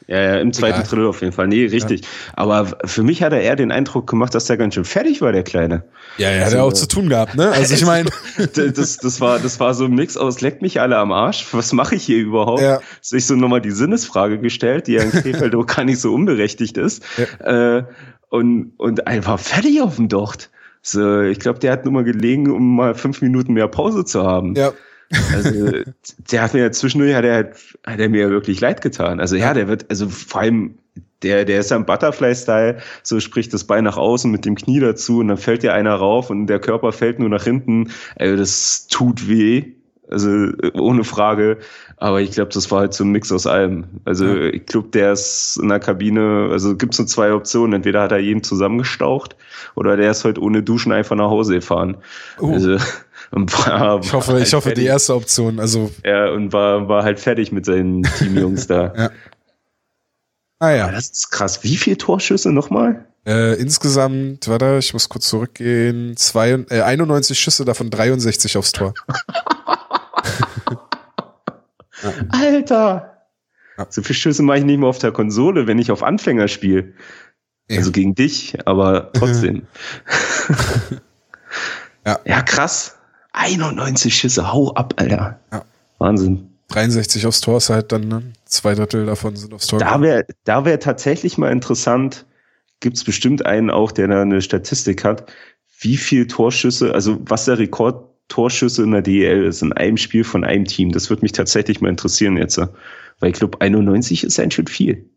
Ja. ja, im zweiten Egal. Drittel auf jeden Fall. Nee, richtig. Ja. Aber für mich hat er eher den Eindruck gemacht, dass der ganz schön fertig war, der Kleine. Ja, ja, also, hat er auch zu tun gehabt, ne? Also ich meine. das, das, war, das war so ein Mix aus, leckt mich alle am Arsch. Was mache ich hier überhaupt? Ja. Sich so nochmal die Sinnesfrage gestellt, die ja in Krefeld auch gar nicht so unberechtigt ist. Ja. Äh, und, und einfach fertig auf dem Docht. So, ich glaube, der hat nur mal gelegen, um mal fünf Minuten mehr Pause zu haben. Ja. Also, der hat mir zwischendurch hat er, hat er mir wirklich leid getan. Also ja, der wird, also vor allem, der, der ist ja im Butterfly-Style, so spricht das Bein nach außen mit dem Knie dazu und dann fällt dir einer rauf und der Körper fällt nur nach hinten. Also das tut weh. Also ohne Frage. Aber ich glaube, das war halt so ein Mix aus allem. Also ja. ich glaube, der ist in der Kabine, also gibt es nur zwei Optionen. Entweder hat er jeden zusammengestaucht oder der ist halt ohne Duschen einfach nach Hause gefahren. Uh. Also, war, ich hoffe, halt ich hoffe die erste Option. Also ja, und war, war halt fertig mit seinen Teamjungs da. ja. Ah ja. Aber das ist krass. Wie viele Torschüsse nochmal? Äh, insgesamt, warte, ich muss kurz zurückgehen. Zwei, äh, 91 Schüsse, davon 63 aufs Tor. ja. Alter! Ja. So viele Schüsse mache ich nicht mehr auf der Konsole, wenn ich auf Anfänger spiele. Ja. Also gegen dich, aber trotzdem. ja. ja, krass. 91 Schüsse, hau ab, Alter. Ja. Wahnsinn. 63 aufs Tor ist halt dann, ne? zwei Drittel davon sind aufs Tor. Da wäre da wär tatsächlich mal interessant, gibt es bestimmt einen auch, der da eine Statistik hat, wie viel Torschüsse, also was der Rekord Torschüsse in der DEL ist, in einem Spiel von einem Team. Das würde mich tatsächlich mal interessieren jetzt. Weil ich glaube, 91 ist ein Schritt viel.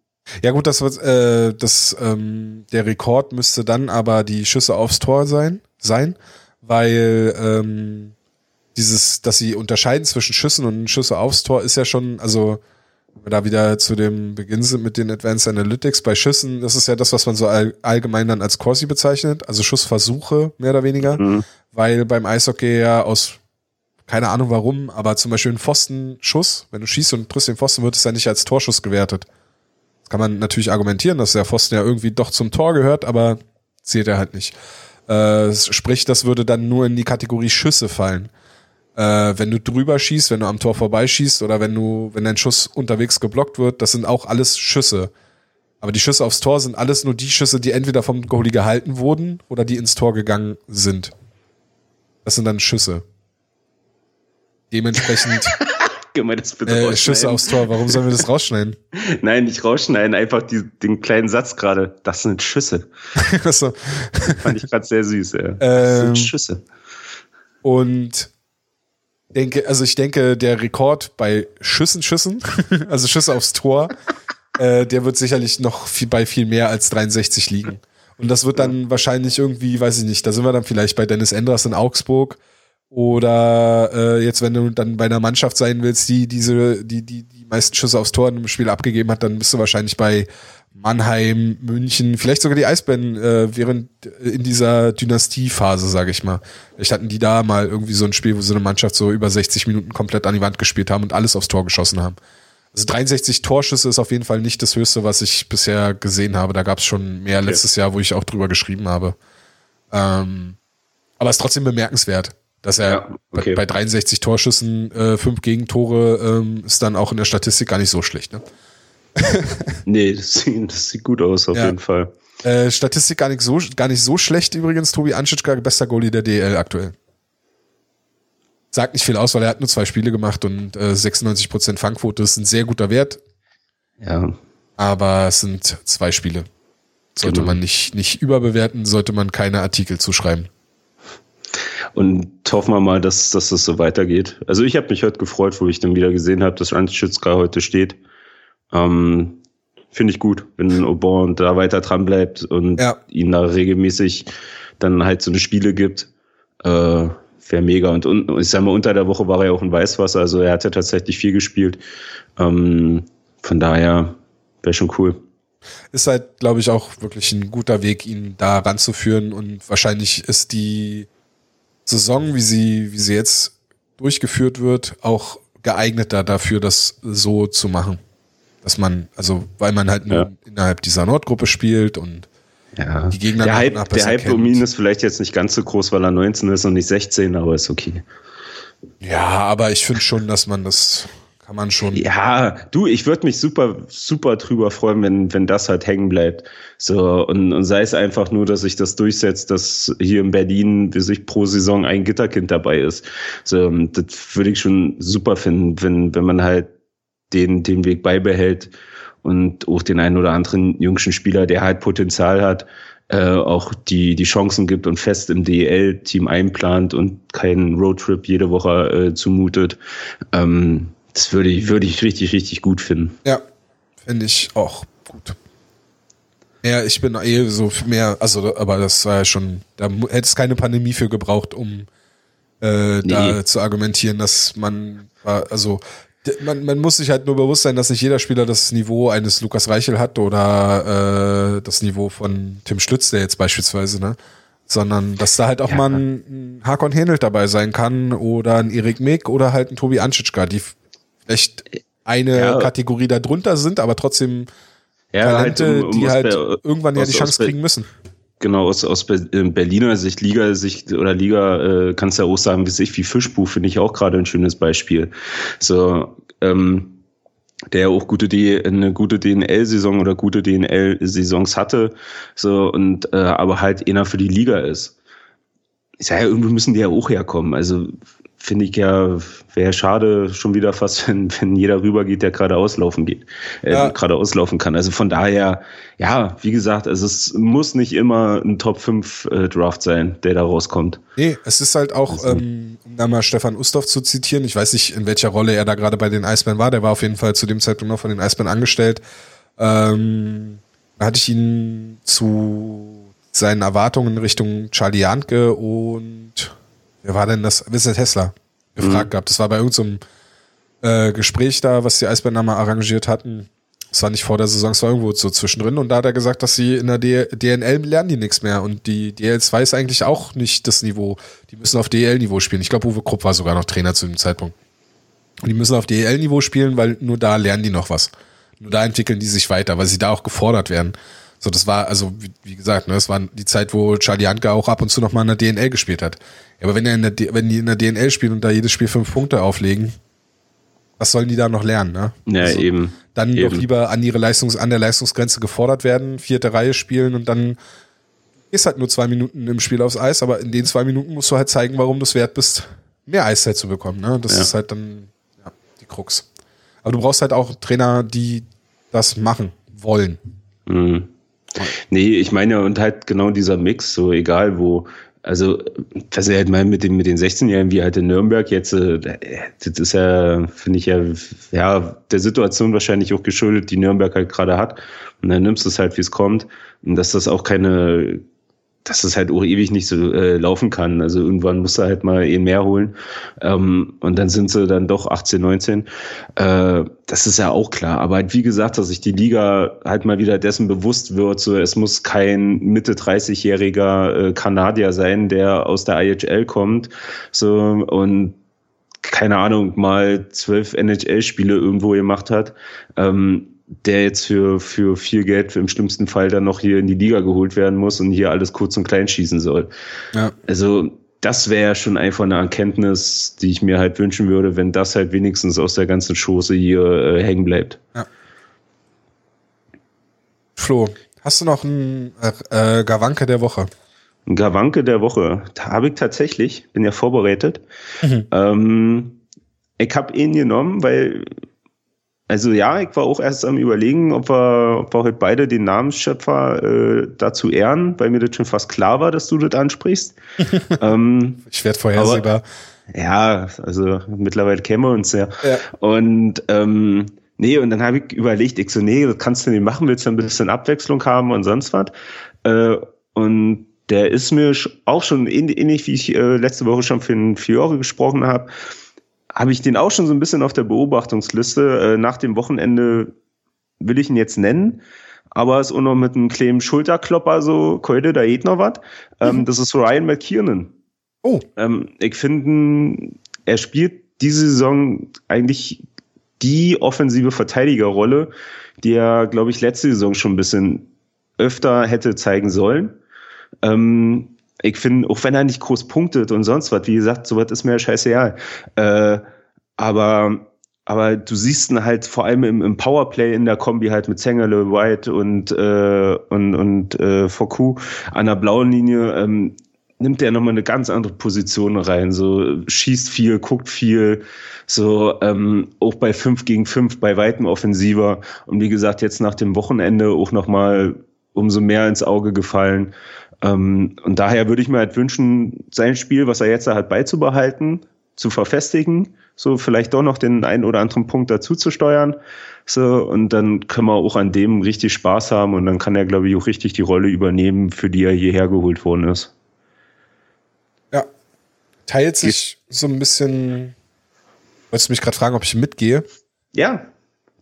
Ja gut, das wird, äh, das, ähm, der Rekord müsste dann aber die Schüsse aufs Tor sein, sein, weil ähm, dieses, dass sie unterscheiden zwischen Schüssen und Schüsse aufs Tor ist ja schon, also wenn wir da wieder zu dem Beginn sind mit den Advanced Analytics, bei Schüssen, das ist ja das, was man so all, allgemein dann als Corsi bezeichnet, also Schussversuche mehr oder weniger, mhm. weil beim Eishockey ja aus, keine Ahnung warum, aber zum Beispiel ein Pfostenschuss, wenn du schießt und triffst den Pfosten, wird es ja nicht als Torschuss gewertet. Das kann man natürlich argumentieren, dass der Pfosten ja irgendwie doch zum Tor gehört, aber zählt er halt nicht. Äh, sprich, das würde dann nur in die Kategorie Schüsse fallen äh, wenn du drüber schießt, wenn du am Tor vorbeischießt oder wenn du, wenn dein Schuss unterwegs geblockt wird, das sind auch alles Schüsse. Aber die Schüsse aufs Tor sind alles nur die Schüsse, die entweder vom Goalie gehalten wurden oder die ins Tor gegangen sind. Das sind dann Schüsse. Dementsprechend äh, Schüsse aufs Tor. Warum sollen wir das rausschneiden? Nein, nicht rausschneiden, einfach die, den kleinen Satz gerade. Das sind Schüsse. Fand ich gerade sehr süß. Ja. Das ähm, sind Schüsse. Und denke, also ich denke, der Rekord bei Schüssen, Schüssen, also Schüsse aufs Tor, äh, der wird sicherlich noch viel, bei viel mehr als 63 liegen. Und das wird dann wahrscheinlich irgendwie, weiß ich nicht, da sind wir dann vielleicht bei Dennis Enders in Augsburg oder äh, jetzt, wenn du dann bei einer Mannschaft sein willst, die diese, die, die, die meisten Schüsse aufs Tor in einem Spiel abgegeben hat, dann bist du wahrscheinlich bei Mannheim, München, vielleicht sogar die Eisbären äh, während äh, in dieser Dynastiephase, sage ich mal. Vielleicht hatten die da mal irgendwie so ein Spiel, wo so eine Mannschaft so über 60 Minuten komplett an die Wand gespielt haben und alles aufs Tor geschossen haben. Also 63 Torschüsse ist auf jeden Fall nicht das Höchste, was ich bisher gesehen habe. Da gab es schon mehr okay. letztes Jahr, wo ich auch drüber geschrieben habe. Ähm, aber es ist trotzdem bemerkenswert, dass er ja, okay. bei, bei, 63 Torschüssen äh, fünf Gegentore ähm, ist dann auch in der Statistik gar nicht so schlecht. Ne? nee, das sieht, das sieht, gut aus, auf ja. jeden Fall. Äh, Statistik gar nicht, so, gar nicht so schlecht übrigens. Tobi Anschitschka, bester Goalie der DL aktuell. Sagt nicht viel aus, weil er hat nur zwei Spiele gemacht und äh, 96% Fangquote ist ein sehr guter Wert. Ja. Aber es sind zwei Spiele. Sollte genau. man nicht, nicht überbewerten, sollte man keine Artikel zuschreiben. Und hoffen wir mal, dass, dass das so weitergeht. Also ich habe mich heute gefreut, wo ich dann wieder gesehen habe, dass Anschitschka heute steht. Ähm, Finde ich gut, wenn Aubon da weiter dran bleibt und ja. ihn da regelmäßig dann halt so eine Spiele gibt. Äh, Wäre mega. Und, und ich sag mal, unter der Woche war er ja auch in Weißwasser, also er hat ja tatsächlich viel gespielt. Ähm, von daher wäre schon cool. Ist halt, glaube ich, auch wirklich ein guter Weg, ihn da ranzuführen. Und wahrscheinlich ist die Saison, wie sie, wie sie jetzt durchgeführt wird, auch geeigneter dafür, das so zu machen. Dass man, also weil man halt nur ja. innerhalb dieser Nordgruppe spielt und ja. die Gegner Der Hype, der Hype um ihn ist vielleicht jetzt nicht ganz so groß, weil er 19 ist und nicht 16, aber ist okay. Ja, aber ich finde schon, dass man das kann man schon. Ja, du, ich würde mich super, super drüber freuen, wenn, wenn das halt hängen bleibt. So, und, und sei es einfach nur, dass sich das durchsetzt, dass hier in Berlin wie sich pro Saison ein Gitterkind dabei ist. So, das würde ich schon super finden, wenn, wenn man halt den, den Weg beibehält und auch den einen oder anderen jüngsten Spieler, der halt Potenzial hat, äh, auch die, die Chancen gibt und fest im DEL-Team einplant und keinen Roadtrip jede Woche äh, zumutet. Ähm, das würde ich, würde ich richtig, richtig gut finden. Ja, finde ich auch gut. Ja, ich bin eh so mehr, also, aber das war ja schon, da hätte es keine Pandemie für gebraucht, um äh, nee. da zu argumentieren, dass man, also man, man muss sich halt nur bewusst sein, dass nicht jeder Spieler das Niveau eines Lukas Reichel hat oder äh, das Niveau von Tim Stütz, der jetzt beispielsweise, ne? Sondern dass da halt auch ja. mal ein Hakon Hähnelt dabei sein kann oder ein Erik Mick oder halt ein Tobi Anschitschka, die vielleicht eine ja. Kategorie darunter sind, aber trotzdem ja, halt Talente, halt um, um die halt irgendwann ja die Chance kriegen müssen. Genau, aus, aus Berliner Sicht, Liga Sicht oder Liga äh, kannst du ja auch sagen, wie sich wie Fischbuch finde ich auch gerade ein schönes Beispiel. So, ähm, der auch gute D, eine gute DNL-Saison oder gute DNL-Saisons hatte, so und äh, aber halt einer für die Liga ist. Ich sage ja, irgendwo müssen die ja auch herkommen. Also finde ich ja, wäre schade schon wieder fast, wenn, wenn jeder rübergeht, der gerade auslaufen geht, äh, ja. gerade auslaufen kann. Also von daher, ja, wie gesagt, also es muss nicht immer ein Top 5 äh, Draft sein, der da rauskommt. Nee, es ist halt auch, also. ähm, um da mal Stefan Ustorf zu zitieren, ich weiß nicht, in welcher Rolle er da gerade bei den Eisbären war, der war auf jeden Fall zu dem Zeitpunkt noch von den Eisbären angestellt. Ähm, da hatte ich ihn zu seinen Erwartungen Richtung Charlie Janke und Wer war denn das? Vincent Hessler gefragt mhm. gehabt. Das war bei irgendeinem so äh, Gespräch da, was die Eisbären mal arrangiert hatten. Das war nicht vor der Saison, es war irgendwo so zwischendrin. Und da hat er gesagt, dass sie in der D DNL lernen die nichts mehr. Und die DL2 ist eigentlich auch nicht das Niveau. Die müssen auf DL-Niveau spielen. Ich glaube, Uwe Krupp war sogar noch Trainer zu dem Zeitpunkt. Und die müssen auf DL-Niveau spielen, weil nur da lernen die noch was. Nur da entwickeln die sich weiter, weil sie da auch gefordert werden. So, das war, also, wie, wie gesagt, ne, das war die Zeit, wo Charlie Anke auch ab und zu noch mal in der DNL gespielt hat. Ja, aber wenn er in der, wenn die in der DNL spielen und da jedes Spiel fünf Punkte auflegen, was sollen die da noch lernen, ne? Ja, also, eben. Dann eben. doch lieber an ihre Leistungs, an der Leistungsgrenze gefordert werden, vierte Reihe spielen und dann ist halt nur zwei Minuten im Spiel aufs Eis, aber in den zwei Minuten musst du halt zeigen, warum du es wert bist, mehr Eiszeit zu bekommen, ne? Das ja. ist halt dann, ja, die Krux. Aber du brauchst halt auch Trainer, die das machen wollen. Mhm. Nee, ich meine, und halt genau dieser Mix, so egal wo, also, was er halt meint mit den, mit den 16-Jährigen, wie halt in Nürnberg jetzt, äh, das ist ja, finde ich ja, ja, der Situation wahrscheinlich auch geschuldet, die Nürnberg halt gerade hat. Und dann nimmst du es halt, wie es kommt. Und dass das auch keine, dass es halt auch ewig nicht so äh, laufen kann. Also irgendwann musst du halt mal eh mehr holen. Ähm, und dann sind sie dann doch 18, 19. Äh, das ist ja auch klar. Aber halt, wie gesagt, dass sich die Liga halt mal wieder dessen bewusst wird, so es muss kein Mitte 30-jähriger äh, Kanadier sein, der aus der IHL kommt. So und keine Ahnung, mal zwölf NHL-Spiele irgendwo gemacht hat. Ähm, der jetzt für, für viel Geld im schlimmsten Fall dann noch hier in die Liga geholt werden muss und hier alles kurz und klein schießen soll. Ja. Also das wäre schon einfach eine Erkenntnis, die ich mir halt wünschen würde, wenn das halt wenigstens aus der ganzen Schoße hier äh, hängen bleibt. Ja. Flo, hast du noch einen äh, äh Gawanke der Woche? Ein Gawanke der Woche. Da habe ich tatsächlich, bin ja vorbereitet. Mhm. Ähm, ich habe ihn genommen, weil also ja, ich war auch erst am überlegen, ob wir, ob wir heute beide den Namensschöpfer äh, dazu ehren, weil mir das schon fast klar war, dass du das ansprichst. ähm, ich werde vorhersehbar. Aber, ja, also mittlerweile kennen wir uns ja. ja. Und ähm, nee, und dann habe ich überlegt, ich so, nee, das kannst du nicht machen, willst du ein bisschen Abwechslung haben und sonst was. Äh, und der ist mir auch schon ähnlich, wie ich äh, letzte Woche schon für den Fiore gesprochen habe habe ich den auch schon so ein bisschen auf der Beobachtungsliste. Äh, nach dem Wochenende will ich ihn jetzt nennen, aber ist auch noch mit einem kleinen Schulterklopper so, Keule, da geht noch was. Ähm, mhm. Das ist Ryan McKiernan. Oh. Ähm, ich finde, er spielt diese Saison eigentlich die offensive Verteidigerrolle, die er, glaube ich, letzte Saison schon ein bisschen öfter hätte zeigen sollen. Ähm, ich finde, auch wenn er nicht groß punktet und sonst was, wie gesagt, sowas ist mir ja scheißegal. Äh, aber, aber du siehst ihn halt vor allem im, im Powerplay in der Kombi halt mit Zengerle, White und, äh, und, und äh, Foucault an der blauen Linie, ähm, nimmt er nochmal eine ganz andere Position rein. So schießt viel, guckt viel, so ähm, auch bei 5 gegen 5 bei weitem offensiver. Und wie gesagt, jetzt nach dem Wochenende auch nochmal umso mehr ins Auge gefallen. Ähm, und daher würde ich mir halt wünschen, sein Spiel, was er jetzt hat, beizubehalten, zu verfestigen, so vielleicht doch noch den einen oder anderen Punkt dazu zu steuern. So, und dann können wir auch an dem richtig Spaß haben und dann kann er, glaube ich, auch richtig die Rolle übernehmen, für die er hierher geholt worden ist. Ja. teilt sich so ein bisschen. Wolltest du mich gerade fragen, ob ich mitgehe? Ja,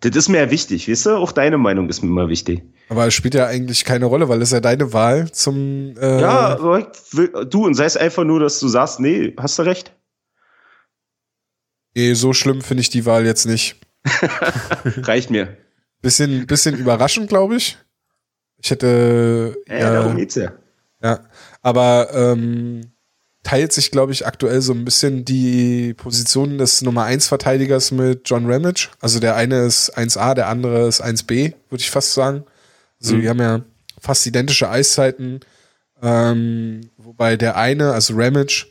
das ist mir ja wichtig, weißt du? Auch deine Meinung ist mir immer wichtig. Aber es spielt ja eigentlich keine Rolle, weil es ist ja deine Wahl zum. Äh ja, du und sei es einfach nur, dass du sagst, nee, hast du recht. Nee, so schlimm finde ich die Wahl jetzt nicht. Reicht mir. Bisschen, bisschen überraschend, glaube ich. Ich hätte. Ja, ja, darum geht's ja. Ja, aber ähm, teilt sich, glaube ich, aktuell so ein bisschen die Position des Nummer 1 Verteidigers mit John Ramage. Also der eine ist 1A, der andere ist 1B, würde ich fast sagen. Also mhm. die haben ja fast identische Eiszeiten. Ähm, wobei der eine, also Ramage,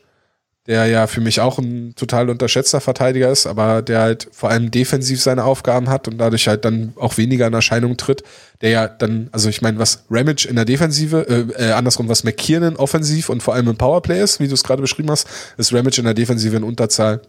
der ja für mich auch ein total unterschätzter Verteidiger ist, aber der halt vor allem defensiv seine Aufgaben hat und dadurch halt dann auch weniger in Erscheinung tritt, der ja dann, also ich meine, was Ramage in der Defensive, äh, äh, andersrum, was McKiernan offensiv und vor allem im Powerplay ist, wie du es gerade beschrieben hast, ist Ramage in der Defensive in Unterzahl.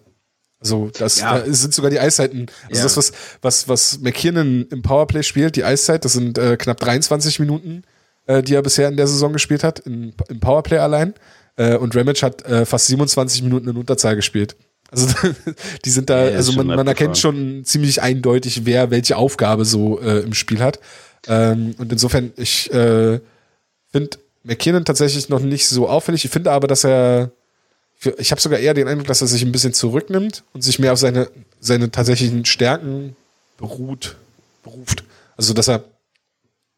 Also das ja. da sind sogar die Eiszeiten. Also ja. das, was, was, was McKiernan im Powerplay spielt, die Eiszeit, das sind äh, knapp 23 Minuten, äh, die er bisher in der Saison gespielt hat, in, im Powerplay allein. Äh, und Ramage hat äh, fast 27 Minuten in Unterzahl gespielt. Also die sind da, ja, also man, man erkennt schon ziemlich eindeutig, wer welche Aufgabe so äh, im Spiel hat. Ähm, und insofern, ich äh, finde McKinnon tatsächlich noch nicht so auffällig. Ich finde aber, dass er, ich habe sogar eher den Eindruck, dass er sich ein bisschen zurücknimmt und sich mehr auf seine, seine tatsächlichen Stärken beruht, beruft. Also dass er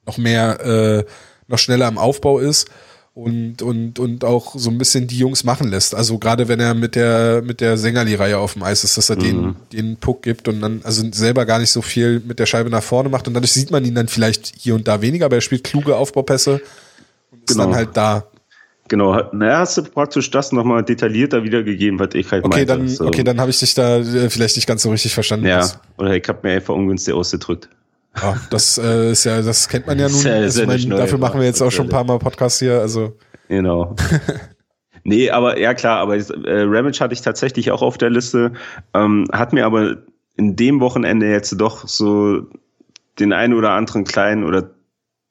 noch mehr, äh, noch schneller im Aufbau ist und, und, und auch so ein bisschen die Jungs machen lässt. Also gerade wenn er mit der, mit der Sängerli-Reihe auf dem Eis ist, dass er mhm. den, den Puck gibt und dann also selber gar nicht so viel mit der Scheibe nach vorne macht und dadurch sieht man ihn dann vielleicht hier und da weniger, aber er spielt kluge Aufbaupässe und ist dann genau. halt da. Genau, naja, hast du praktisch das nochmal detaillierter wiedergegeben, was ich halt okay, meinte. Dann, so. Okay, dann habe ich dich da äh, vielleicht nicht ganz so richtig verstanden. Ja, oder ich habe mir einfach ungünstig ausgedrückt. Ja, das äh, ist ja, das kennt man ja nun. Ja, also, mein, dafür machen wir jetzt auch schon ein paar Mal Podcasts hier. Also genau. nee, aber ja klar, aber äh, Ramage hatte ich tatsächlich auch auf der Liste, ähm, hat mir aber in dem Wochenende jetzt doch so den einen oder anderen kleinen oder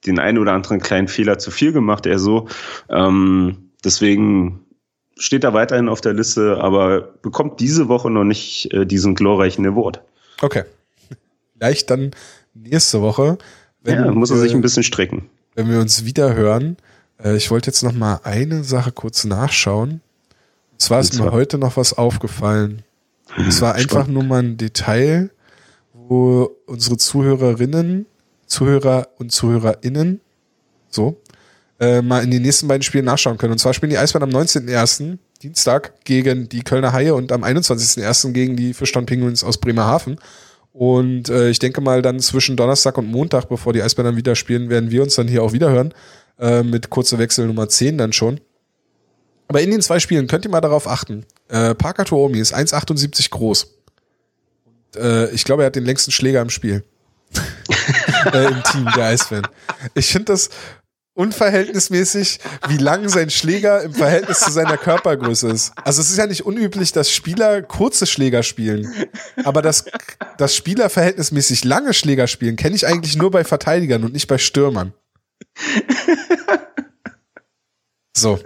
den einen oder anderen kleinen Fehler zu viel gemacht, eher so. Ähm, deswegen steht er weiterhin auf der Liste, aber bekommt diese Woche noch nicht äh, diesen glorreichen Award. Okay. Vielleicht dann nächste Woche. Wenn ja, muss er sich ein bisschen strecken. Wenn wir uns wieder hören. Äh, ich wollte jetzt noch mal eine Sache kurz nachschauen. Und zwar ist mir heute noch was aufgefallen. Es war einfach nur mal ein Detail, wo unsere Zuhörerinnen, Zuhörer und Zuhörerinnen, so, äh, mal in den nächsten beiden Spielen nachschauen können. Und zwar spielen die Eisbären am 19.01. Dienstag gegen die Kölner Haie und am 21.01. gegen die Fischtown Penguins aus Bremerhaven. Und äh, ich denke mal dann zwischen Donnerstag und Montag, bevor die Eisbären dann wieder spielen, werden wir uns dann hier auch wieder hören. Äh, mit kurzer Wechsel Nummer 10 dann schon. Aber in den zwei Spielen könnt ihr mal darauf achten. Äh, Parker Tuomi ist 1,78 groß. Und, äh, ich glaube, er hat den längsten Schläger im Spiel. äh, Im Team der Eisbären. Ich finde das unverhältnismäßig, wie lang sein Schläger im Verhältnis zu seiner Körpergröße ist. Also es ist ja nicht unüblich, dass Spieler kurze Schläger spielen. Aber dass, dass Spieler verhältnismäßig lange Schläger spielen, kenne ich eigentlich nur bei Verteidigern und nicht bei Stürmern. So.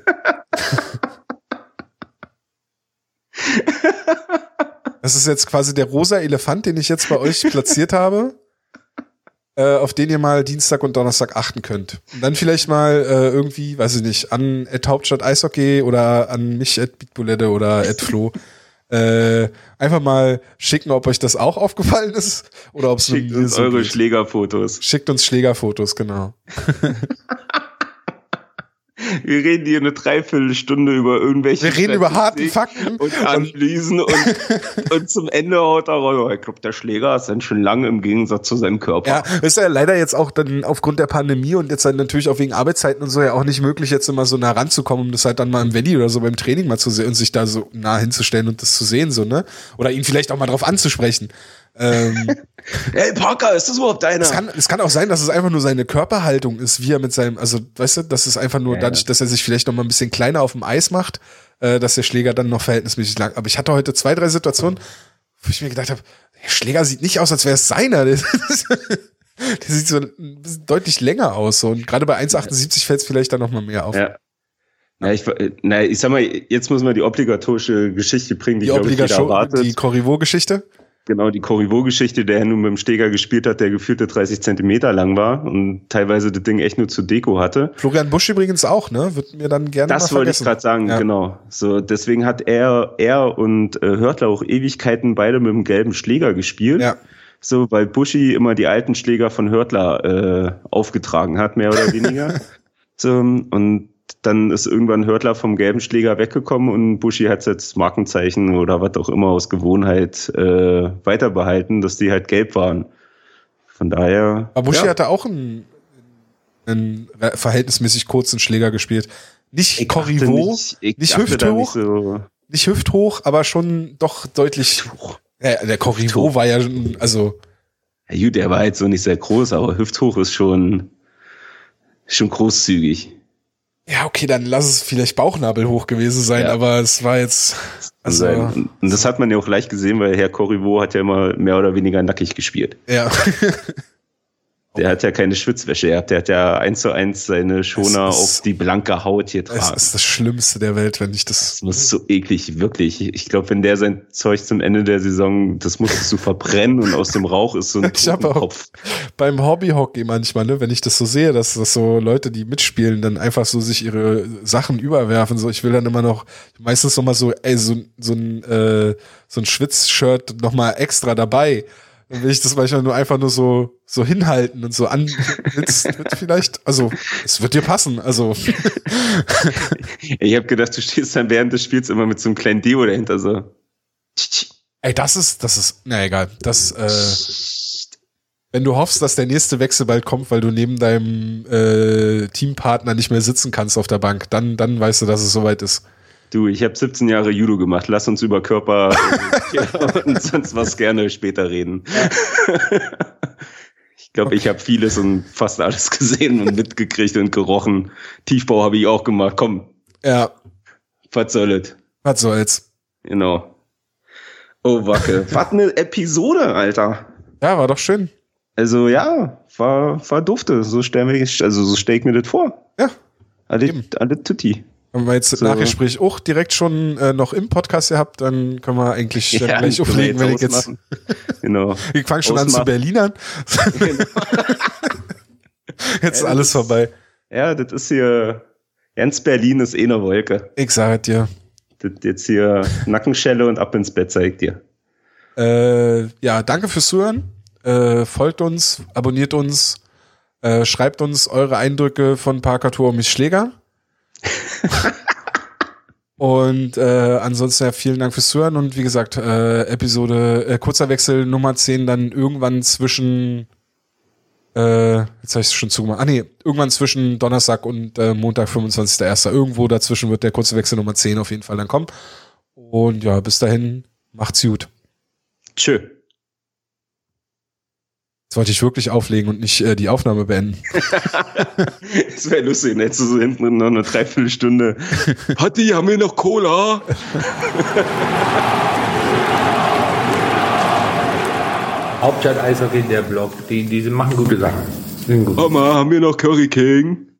Das ist jetzt quasi der rosa Elefant, den ich jetzt bei euch platziert habe äh, auf den ihr mal Dienstag und Donnerstag achten könnt. Und dann vielleicht mal äh, irgendwie, weiß ich nicht, an Ed Hauptstadt Eishockey oder an mich Ed Bitbulette oder Ed Flo. äh, einfach mal schicken, ob euch das auch aufgefallen ist oder ob es Schickt uns eure Schlägerfotos. Schickt uns Schlägerfotos, genau. Wir reden hier eine Dreiviertelstunde über irgendwelche. Wir reden über harte Fakten. Und Analysen und, und zum Ende haut er raus. Ich glaube, der Schläger ist dann schon lange im Gegensatz zu seinem Körper. Ja, ist ja leider jetzt auch dann aufgrund der Pandemie und jetzt dann natürlich auch wegen Arbeitszeiten und so ja auch nicht möglich, jetzt immer so nah ranzukommen, um das halt dann mal im Valley oder so beim Training mal zu sehen und sich da so nah hinzustellen und das zu sehen, so, ne? Oder ihn vielleicht auch mal drauf anzusprechen. Ähm, hey Parker, ist das überhaupt deiner? Es kann, es kann auch sein, dass es einfach nur seine Körperhaltung ist, wie er mit seinem, also weißt du, das ist einfach nur ja, dadurch, dass er sich vielleicht noch mal ein bisschen kleiner auf dem Eis macht, äh, dass der Schläger dann noch verhältnismäßig lang. Aber ich hatte heute zwei, drei Situationen, wo ich mir gedacht habe, der Schläger sieht nicht aus, als wäre es seiner. der sieht so deutlich länger aus. So. Und gerade bei 1,78 fällt es vielleicht dann noch mal mehr auf. Ja. Na, ich, na, ich sag mal, jetzt muss man die obligatorische Geschichte bringen, die, die, Obligato die Corriveau-Geschichte? Genau, die Corriveau-Geschichte, der nun mit dem Steger gespielt hat, der gefühlte 30 Zentimeter lang war und teilweise das Ding echt nur zur Deko hatte. Florian Busch übrigens auch, ne? Wird mir dann gerne Das wollte ich gerade sagen, ja. genau. So, deswegen hat er, er und äh, Hörtler auch Ewigkeiten beide mit dem gelben Schläger gespielt. Ja. So, weil Buschi immer die alten Schläger von Hörtler äh, aufgetragen hat, mehr oder weniger. so, und dann ist irgendwann Hörtler vom gelben Schläger weggekommen und Buschi hat jetzt Markenzeichen oder was auch immer aus Gewohnheit äh, weiter behalten, dass die halt gelb waren. Von daher. Aber Buschi ja. hatte auch einen, einen verhältnismäßig kurzen Schläger gespielt. Nicht ich Corriveau, nicht, nicht hüfthoch, nicht, so nicht hüfthoch, aber schon doch deutlich. Ja, der Corriveau war ja schon, also. Ja, gut, der war halt so nicht sehr groß, aber hüfthoch ist schon, schon großzügig. Ja, okay, dann lass es vielleicht Bauchnabel hoch gewesen sein, ja. aber es war jetzt. Also, und das hat man ja auch leicht gesehen, weil Herr Corriveau hat ja immer mehr oder weniger nackig gespielt. Ja. Der hat ja keine Schwitzwäsche gehabt. Der hat ja eins zu eins seine Schoner ist, auf die blanke Haut hier tragen. Das ist das Schlimmste der Welt, wenn ich das. Das muss so eklig, wirklich. Ich glaube, wenn der sein Zeug zum Ende der Saison, das muss du verbrennen und aus dem Rauch ist so ein ich habe auch beim Hobbyhockey manchmal, ne, wenn ich das so sehe, dass das so Leute, die mitspielen, dann einfach so sich ihre Sachen überwerfen. So, ich will dann immer noch meistens noch mal so, ey, so, so ein äh, so ein Schwitzshirt noch mal extra dabei dann will ich das manchmal nur einfach nur so, so hinhalten und so an. Willst, wird vielleicht, also, es wird dir passen, also. ich habe gedacht, du stehst dann während des Spiels immer mit so einem kleinen Deo dahinter, so. Ey, das ist, das ist, na egal, das, äh, wenn du hoffst, dass der nächste Wechsel bald kommt, weil du neben deinem äh, Teampartner nicht mehr sitzen kannst auf der Bank, dann, dann weißt du, dass es soweit ist. Du, ich habe 17 Jahre Judo gemacht. Lass uns über Körper und sonst was gerne später reden. ich glaube, okay. ich habe vieles und fast alles gesehen und mitgekriegt und gerochen. Tiefbau habe ich auch gemacht. Komm. Ja. Was soll's? Was soll's? Genau. Oh, Wacke. was eine Episode, Alter. Ja, war doch schön. Also ja, war, war dufte. So stell ich, also so stell ich mir das vor. Ja. Alle, alle Tutti. Haben wir jetzt so. Nachgespräch auch direkt schon äh, noch im Podcast gehabt, dann können wir eigentlich ja, gleich auflegen, wenn ich jetzt. genau. Ich fange schon Ausmachen. an zu Berlinern. Genau. jetzt ist ja, alles vorbei. Ja, das ist hier. Ganz Berlin ist eh eine Wolke. Ich sage dir. Das jetzt hier Nackenschelle und ab ins Bett, zeigt dir. Äh, ja, danke fürs Zuhören. Äh, folgt uns, abonniert uns, äh, schreibt uns eure Eindrücke von Parkatur und Miss Schläger. Und äh, ansonsten ja, vielen Dank fürs Zuhören und wie gesagt, äh, Episode, äh, kurzer Wechsel Nummer 10 dann irgendwann zwischen äh, jetzt habe ich es schon zugemacht. Ah nee, irgendwann zwischen Donnerstag und äh, Montag, 25.01. Irgendwo dazwischen wird der kurze Wechsel Nummer 10 auf jeden Fall dann kommen. Und ja, bis dahin, macht's gut. Tschö. Jetzt wollte ich wirklich auflegen und nicht äh, die Aufnahme beenden. das wäre lustig, dann hättest du so hinten noch eine Dreiviertelstunde. Hatti, haben wir noch Cola? Hauptstadt Eishockey, der Blog. Die, die machen gute Sachen. Gut. Mama, haben wir noch Curry King?